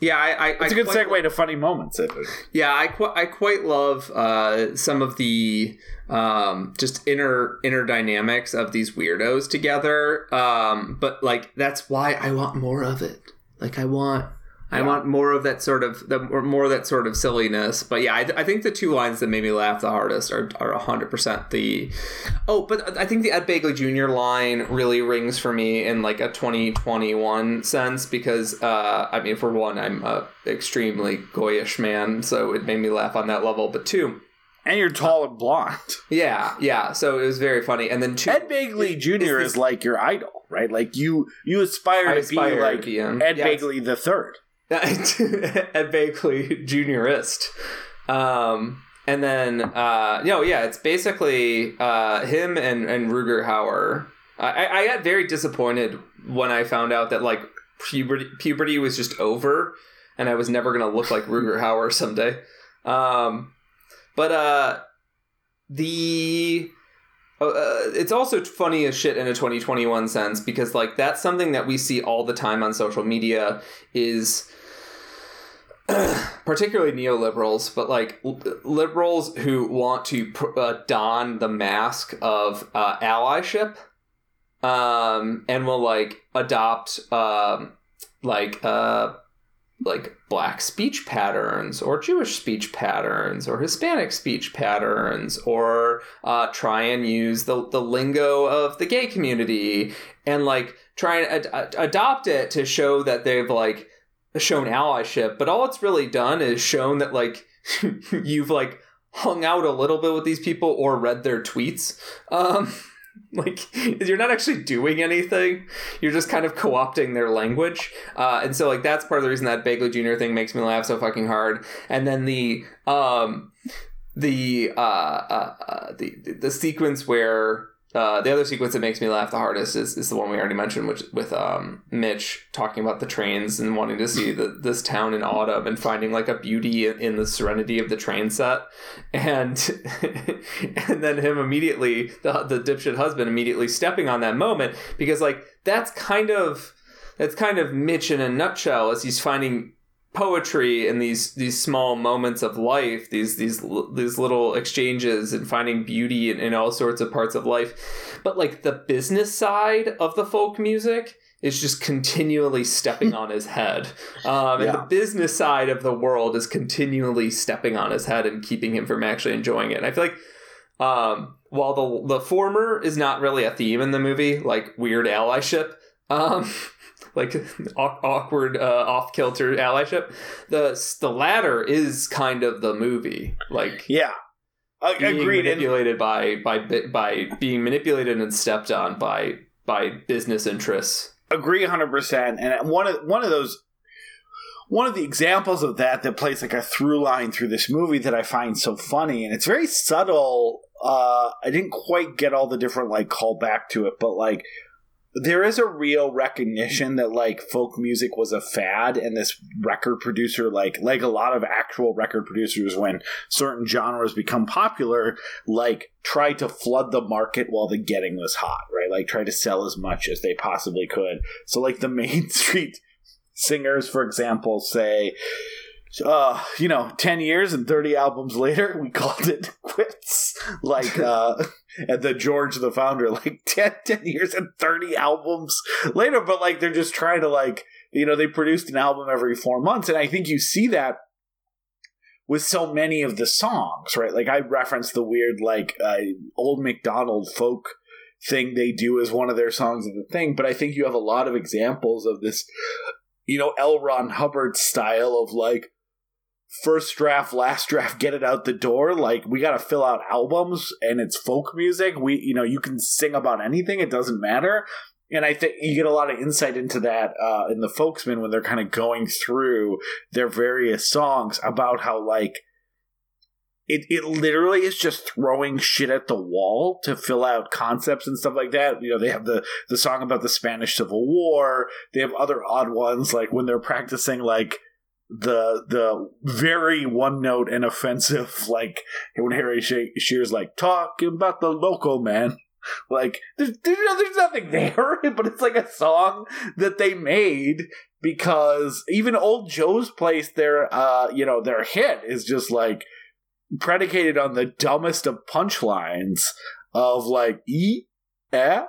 Yeah, I. I It's a I good quite- segue to funny moments. I think. Yeah, I quite I quite love uh, some of the um, just inner inner dynamics of these weirdos together. Um, but like that's why I want more of it. Like I want I Yeah. want more of that sort of the more of that sort of silliness. But yeah, I, I think the two lines that made me laugh the hardest are are hundred percent the. Oh, but I think the Ed Begley Jr. line really rings for me in like a 2021 sense because uh, I mean, for one, I'm a extremely goyish man, so it made me laugh on that level. But two, And you're tall and blonde. yeah, yeah, so it was very funny. And then two, Ed Begley Jr. this- is like your idol, right? Like you, you aspire to aspire be to like be. Ed Yes. Begley the third. Ed Begley Juniorist. Um, and then, uh, no, yeah, it's basically uh, him and, and Rutger Hauer. I, I got very disappointed when I found out that like puberty, puberty was just over, and I was never gonna look like Rutger Hauer someday. Um, but uh, the uh, uh, it's also funny as shit in a 2021 sense because like that's something that we see all the time on social media is particularly neoliberals, but like liberals who want to uh, don the mask of uh, allyship, um, and will like adopt um, like uh, like black speech patterns or Jewish speech patterns or Hispanic speech patterns or uh, try and use the the lingo of the gay community and like try and ad- ad- adopt it to show that they've like shown allyship, but all it's really done is shown that like you've like hung out a little bit with these people or read their tweets. Um, like you're not actually doing anything. You're just kind of co-opting their language, uh, and so like that's part of the reason that Begley Jr. thing makes me laugh so fucking hard. And then the um, the uh, uh, uh the the sequence where uh, the other sequence that makes me laugh the hardest is, is the one we already mentioned, which with um, Mitch talking about the trains and wanting to see the, this town in autumn and finding like a beauty in, the serenity of the train set, and and then him immediately the the dipshit husband immediately stepping on that moment because like that's kind of that's kind of Mitch in a nutshell as he's finding poetry in these these small moments of life these these these little exchanges and finding beauty in, in all sorts of parts of life. But like the business side of the folk music is just continually stepping on his head. Um, and Yeah. the business side of the world is continually stepping on his head and keeping him from actually enjoying it. And i feel like um, while the the former is not really a theme in the movie like weird allyship um, like aw- awkward uh, off kilter allyship. The the latter is kind of the movie, like Yeah. I being agreed. And manipulated by by by being manipulated and stepped on by by business interests. agree 100% and one of one of those one of the examples of that that plays like a through line through this movie that I find so funny and it's very subtle uh I didn't quite get all the different like call back to it but like there is a real recognition that like folk music was a fad and this record producer like like a lot of actual record producers when certain genres become popular like try to flood the market while the getting was hot right? Like try to sell as much as they possibly could. So like the main street singers for example say uh you know 10 years and 30 albums later we called it quits. Like uh and the george the founder like 10, 10 years and 30 albums later. But like they're just trying to like you know they produced an album every four months. And i think you see that with so many of the songs right? Like i referenced the weird like uh, old mcdonald folk thing they do as one of their songs of the thing. But i think you have a lot of examples of this you know l. Ron hubbard style of like first draft last draft get it out the door like we got to fill out albums and it's folk music we you know you can sing about anything it doesn't matter and i think you get a lot of insight into that uh, in the folksmen when they're kind of going through their various songs about how like it, it literally is just throwing shit at the wall to fill out concepts and stuff like that. You know, they have the the song about the Spanish Civil War. They have other odd ones like when they're practicing like the the very one note and offensive like when Harry She- Shear's like talking about the local man. Like there's, there's, no- there's nothing there, but it's like a song that they made because even old Joe's place, their uh, you know, their hit is just like predicated on the dumbest of punchlines of like e eh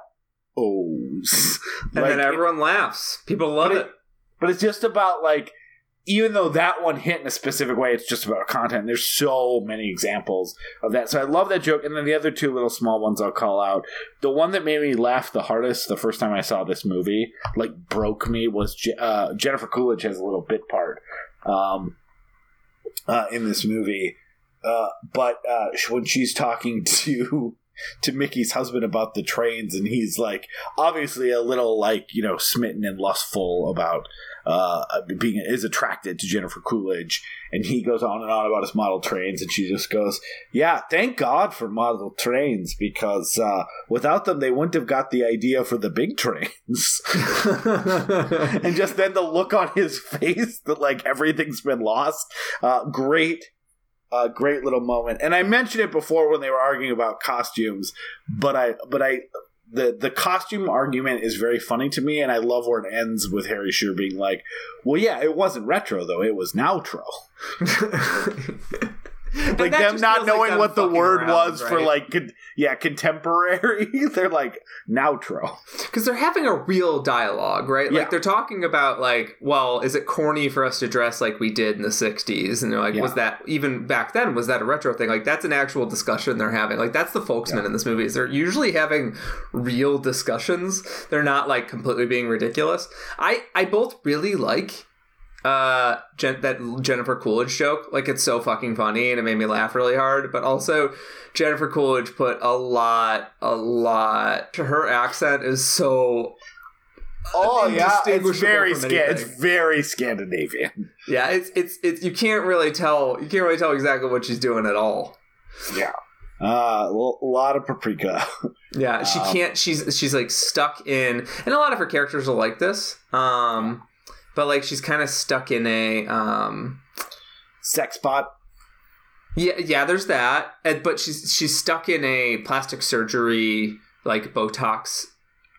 ohs. And Like, then everyone laughs. People love But it. but it's just about like even though that one hit in a specific way, it's just about content. There's so many examples of that. So I love that joke. And then the other two little small ones I'll call out. The one that made me laugh the hardest the first time I saw this movie, like broke me, was uh, Jennifer Coolidge has a little bit part um, uh, in this movie. Uh, but uh, when she's talking to to Mickey's husband about the trains, and he's like obviously a little like you know smitten and lustful about uh, being is attracted to Jennifer Coolidge, and he goes on and on about his model trains, and she just goes, "Yeah, thank God for model trains because uh, without them, they wouldn't have got the idea for the big trains." and just then the look on his face that like everything's been lost. Uh, great. Uh, great little moment, and I mentioned it before when they were arguing about costumes, but I, but I, the the costume argument is very funny to me, and I love where it ends with Harry Shearer being like, "Well, yeah, it wasn't retro though; it was nowtro." like them not feels like knowing what the word around, was for like con- yeah contemporary they're like nowtro because they're having a real dialogue, right? Yeah. Like they're talking about like, well, is it corny for us to dress like we did in the '60s? And they're like, was that even back then? Was that a retro thing? Like that's an actual discussion they're having. Like that's the folksmen in this movie. Is they're usually having real discussions. They're not like completely being ridiculous. I I both really like uh Jen- that Jennifer Coolidge joke. Like it's so fucking funny and it made me laugh really hard. But also Jennifer Coolidge put a lot, a lot. To her accent is so oh yeah it's very Sca- it's very scandinavian yeah. It's it's it's you can't really tell. You can't really tell exactly what she's doing at all. yeah Uh, a lot of paprika. Yeah, she Um, can't. She's she's like stuck in, and a lot of her characters are like this. Um, but like she's kind of stuck in a um. Sex pot. Yeah, yeah. There's that, and, but she's she's stuck in a plastic surgery like Botox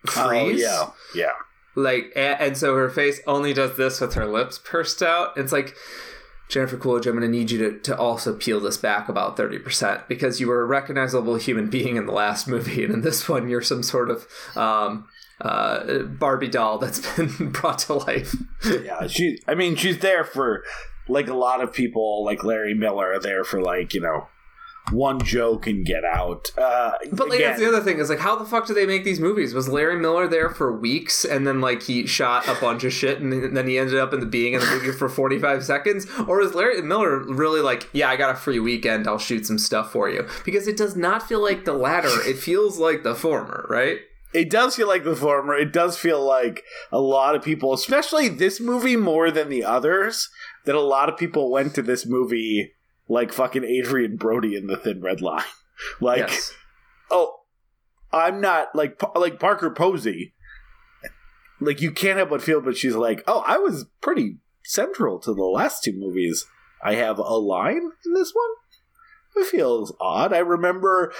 freeze. Oh, yeah. Yeah. like and, and so her face only does this with her lips pursed out it's like jennifer coolidge i'm going to need you to, to also peel this back about 30% because you were a recognizable human being in the last movie and in this one you're some sort of um, uh, barbie doll that's been brought to life. Yeah. She, I mean, she's there for, like, a lot of people, like Larry Miller, are there for, like, you know, one joke and get out. Uh, but like that's the other thing is like how the fuck do they make these movies? Was larry miller there for weeks and then like he shot a bunch of shit and then he ended up in the being in the movie for 45 seconds? Or is larry miller really like yeah i got a free weekend i'll shoot some stuff for you? Because it does not feel like the latter. It feels like the former right it does feel like the former. It does feel like a lot of people, especially this movie more than the others, that a lot of people went to this movie like fucking Adrien Brody in the Thin Red Line. like, yes oh, I'm not like like Parker Posey. Like you can't help but feel, but she's like, oh, I was pretty central to the last two movies. I have a line in this one. It feels odd. I remember,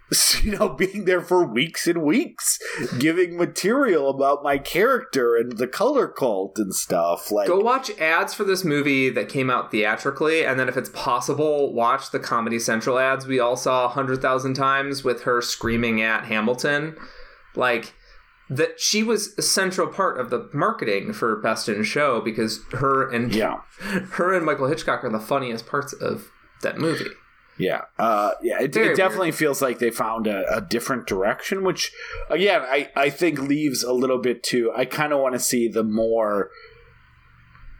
you know, being there for weeks and weeks, giving material about my character and the color cult and stuff. Like, Go watch ads for this movie that came out theatrically, and then if it's possible, watch the Comedy Central ads we all saw a hundred thousand times with her screaming at Hamilton. Like that she was a central part of the marketing for Best in Show because her and yeah, her and Michael Hitchcock are the funniest parts of that movie. Yeah, uh, yeah. It, it definitely feels like they found a, a different direction, which again, I I think leaves a little bit too. I kind of want to see the more.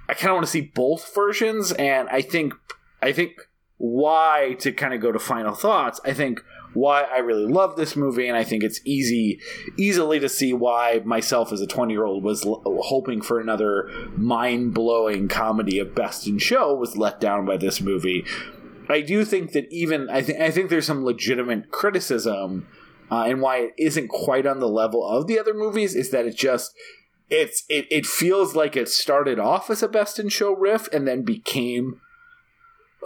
I kind of want to see both versions, and I think I think why to kind of go to final thoughts. I think why I really love this movie, and I think it's easy easily to see why myself as a twenty year old was l- hoping for another mind blowing comedy of Best in Show was let down by this movie. I do think that even I think I think there's some legitimate criticism, uh, and why it isn't quite on the level of the other movies is that it just it's it, it feels like it started off as a best in show riff and then became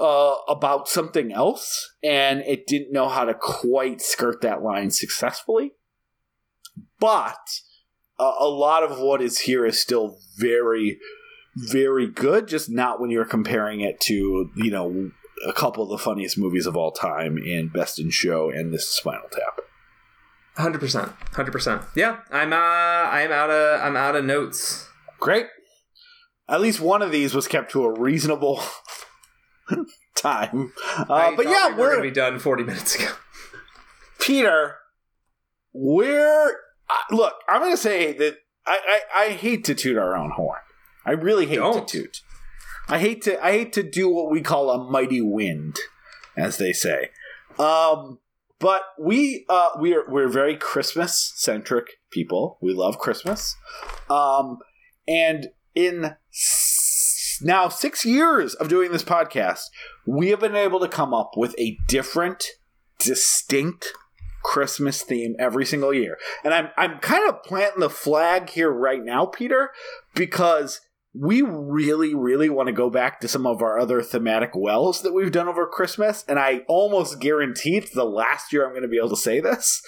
uh, about something else, and it didn't know how to quite skirt that line successfully. But uh, a lot of what is here is still very, very good. Just not when you're comparing it to you know a couple of the funniest movies of all time in Best in Show and this is Spinal Tap. Hundred percent, hundred percent. Yeah, I'm uh, I'm out of I'm out of notes. Great. At least one of these was kept to a reasonable time. Uh, but yeah, we were we're gonna be done forty minutes ago. Peter. We're uh, look. I'm going to say that I, I I hate to toot our own horn. I really hate Don't. to toot. I hate to I hate to do what we call a mighty wind, as they say. Um, but we uh we are we're very Christmas centric people. We love Christmas. Um, and in s- now six years of doing this podcast, we have been able to come up with a different, distinct Christmas theme every single year. And I'm I'm kind of planting the flag here right now, Peter, because we really, really want to go back to some of our other thematic wells that we've done over Christmas. And I almost guarantee it's the last year I'm going to be able to say this.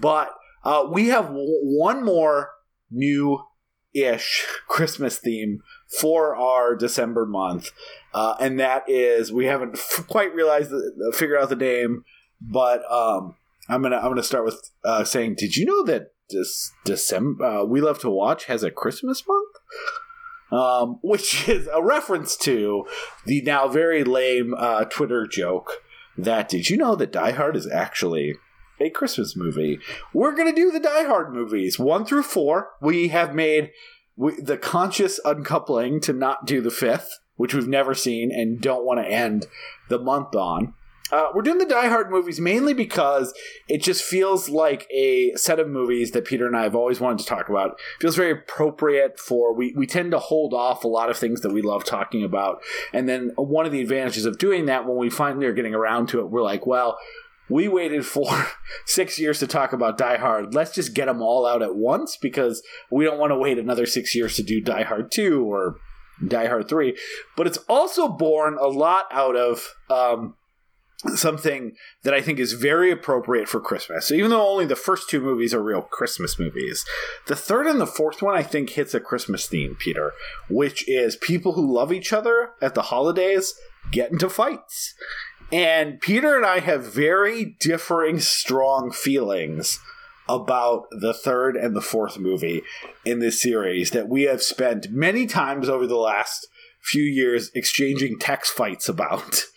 But uh, we have w- one more new ish Christmas theme for our December month. Uh, and that is, we haven't f- quite realized, the, figured out the name, but um, I'm gonna I'm gonna start with uh, saying, did you know that this December uh, We Love to Watch has a Christmas month? Um, which is a reference to the now very lame uh, Twitter joke that did you know that Die Hard is actually a Christmas movie? We're going to do the Die Hard movies one through four. We have made the conscious uncoupling to not do the fifth, which we've never seen and don't want to end the month on. Uh, we're doing the Die Hard movies mainly because it just feels like a set of movies that Peter and I have always wanted to talk about. It feels very appropriate for we we tend to hold off a lot of things that we love talking about, and then one of the advantages of doing that when we finally are getting around to it, we're like, well, we waited for six years to talk about Die Hard. Let's just get them all out at once because we don't want to wait another six years to do Die Hard 2 or Die Hard 3. But it's also born a lot out of um, something that I think is very appropriate for Christmas. So even though only the first two movies are real Christmas movies, the third and the fourth one I think hits a Christmas theme, Peter, which is people who love each other at the holidays get into fights. And Peter and I have very differing, strong feelings about the third and the fourth movie in this series that we have spent many times over the last few years exchanging text fights about.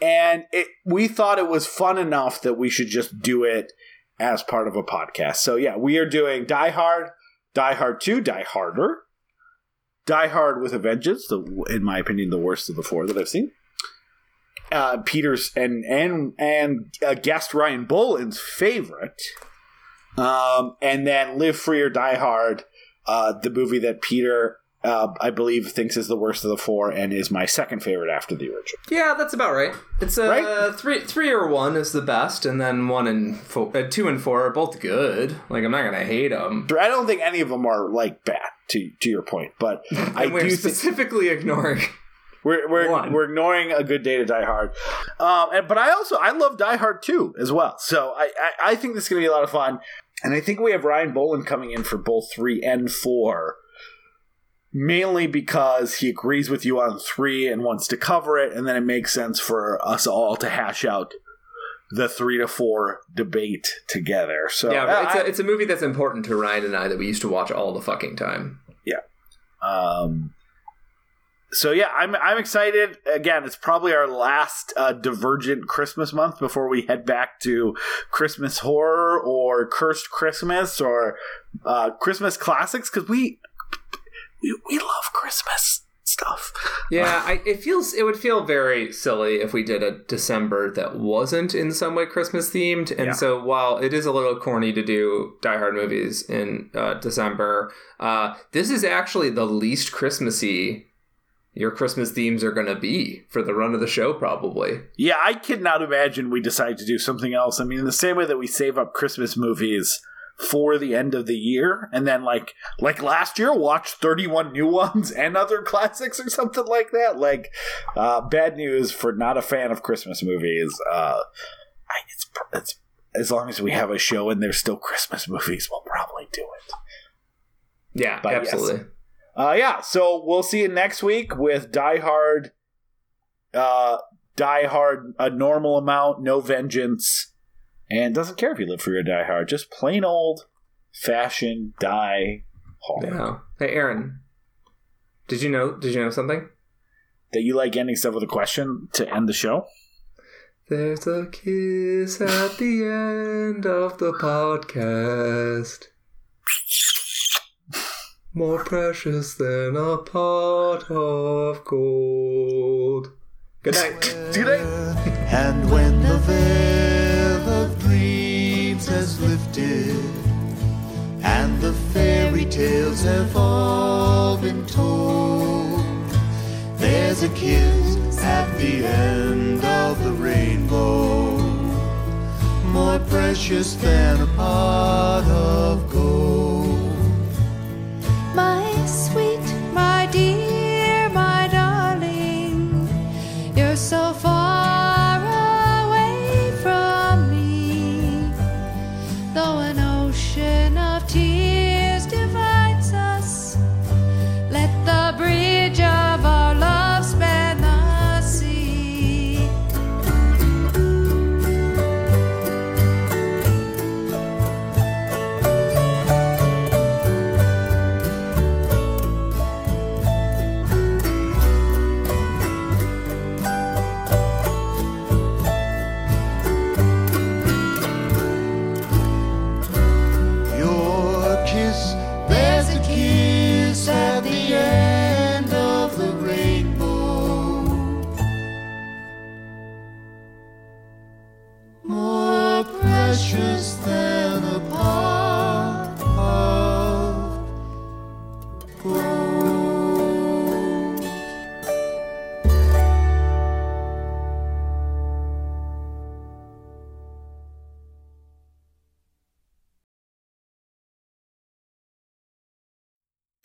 And it, we thought it was fun enough that we should just do it as part of a podcast. So, yeah, we are doing Die Hard, Die Hard 2, Die Harder, Die Hard with a Vengeance, the, in my opinion, the worst of the four that I've seen uh, Peter's and and and uh, guest Ryan Boland's favorite, um, and then Live Free or Die Hard, uh, the movie that Peter. Uh, I believe thinks is the worst of the four and is my second favorite after the original. Yeah, that's about right. It's uh, Right? three, three or one is the best, and then one and four, uh, two and four are both good. Like I'm not gonna hate them. I don't think any of them are like bad to to your point, but I we're do specifically ignoring. We're we're, One. we're ignoring a good day to Die Hard, um, and, but I also I love Die Hard too as well. So I, I I think this is gonna be a lot of fun, and I think we have Ryan Boland coming in for both three and four, mainly because he agrees with you on three and wants to cover it, and then it makes sense for us all to hash out the three to four debate together. So Yeah, but it's a, it's a movie that's important to Ryan and I that we used to watch all the fucking time. Yeah. Um, so yeah, I'm I'm excited. Again, it's probably our last uh, Divergent Christmas month before we head back to Christmas horror or Cursed Christmas or uh, Christmas classics because we, we we love Christmas stuff. Yeah, I, it feels it would feel very silly if we did a December that wasn't in some way Christmas themed. And Yeah. so while it is a little corny to do Die Hard movies in uh, December, uh, this is actually the least Christmassy your Christmas themes are going to be for the run of the show, probably. Yeah, I cannot imagine we decide to do something else. I mean, in the same way that we save up Christmas movies for the end of the year, and then like like last year, watch thirty one new ones and other classics or something like that. Like, uh, bad news for not a fan of Christmas movies. Uh, I, it's it's as long as we have a show and there's still Christmas movies, we'll probably do it. Yeah, But yes. absolutely. Uh, yeah, so we'll see you next week with Die Hard, uh, Die Hard, a normal amount, no vengeance, and doesn't care if you live for your Die Hard, just plain old fashioned Die Hard. Yeah. Hey, Aaron, did you know? Did you know something? That you like ending stuff with a question to end the show? There's a kiss at the end of the podcast. More precious than a pot of gold. Good night. Today. And when the veil of lifted, and the fairy tales have all been told, there's a kiss at the end of the rainbow, more precious than a pot of gold. My sweet,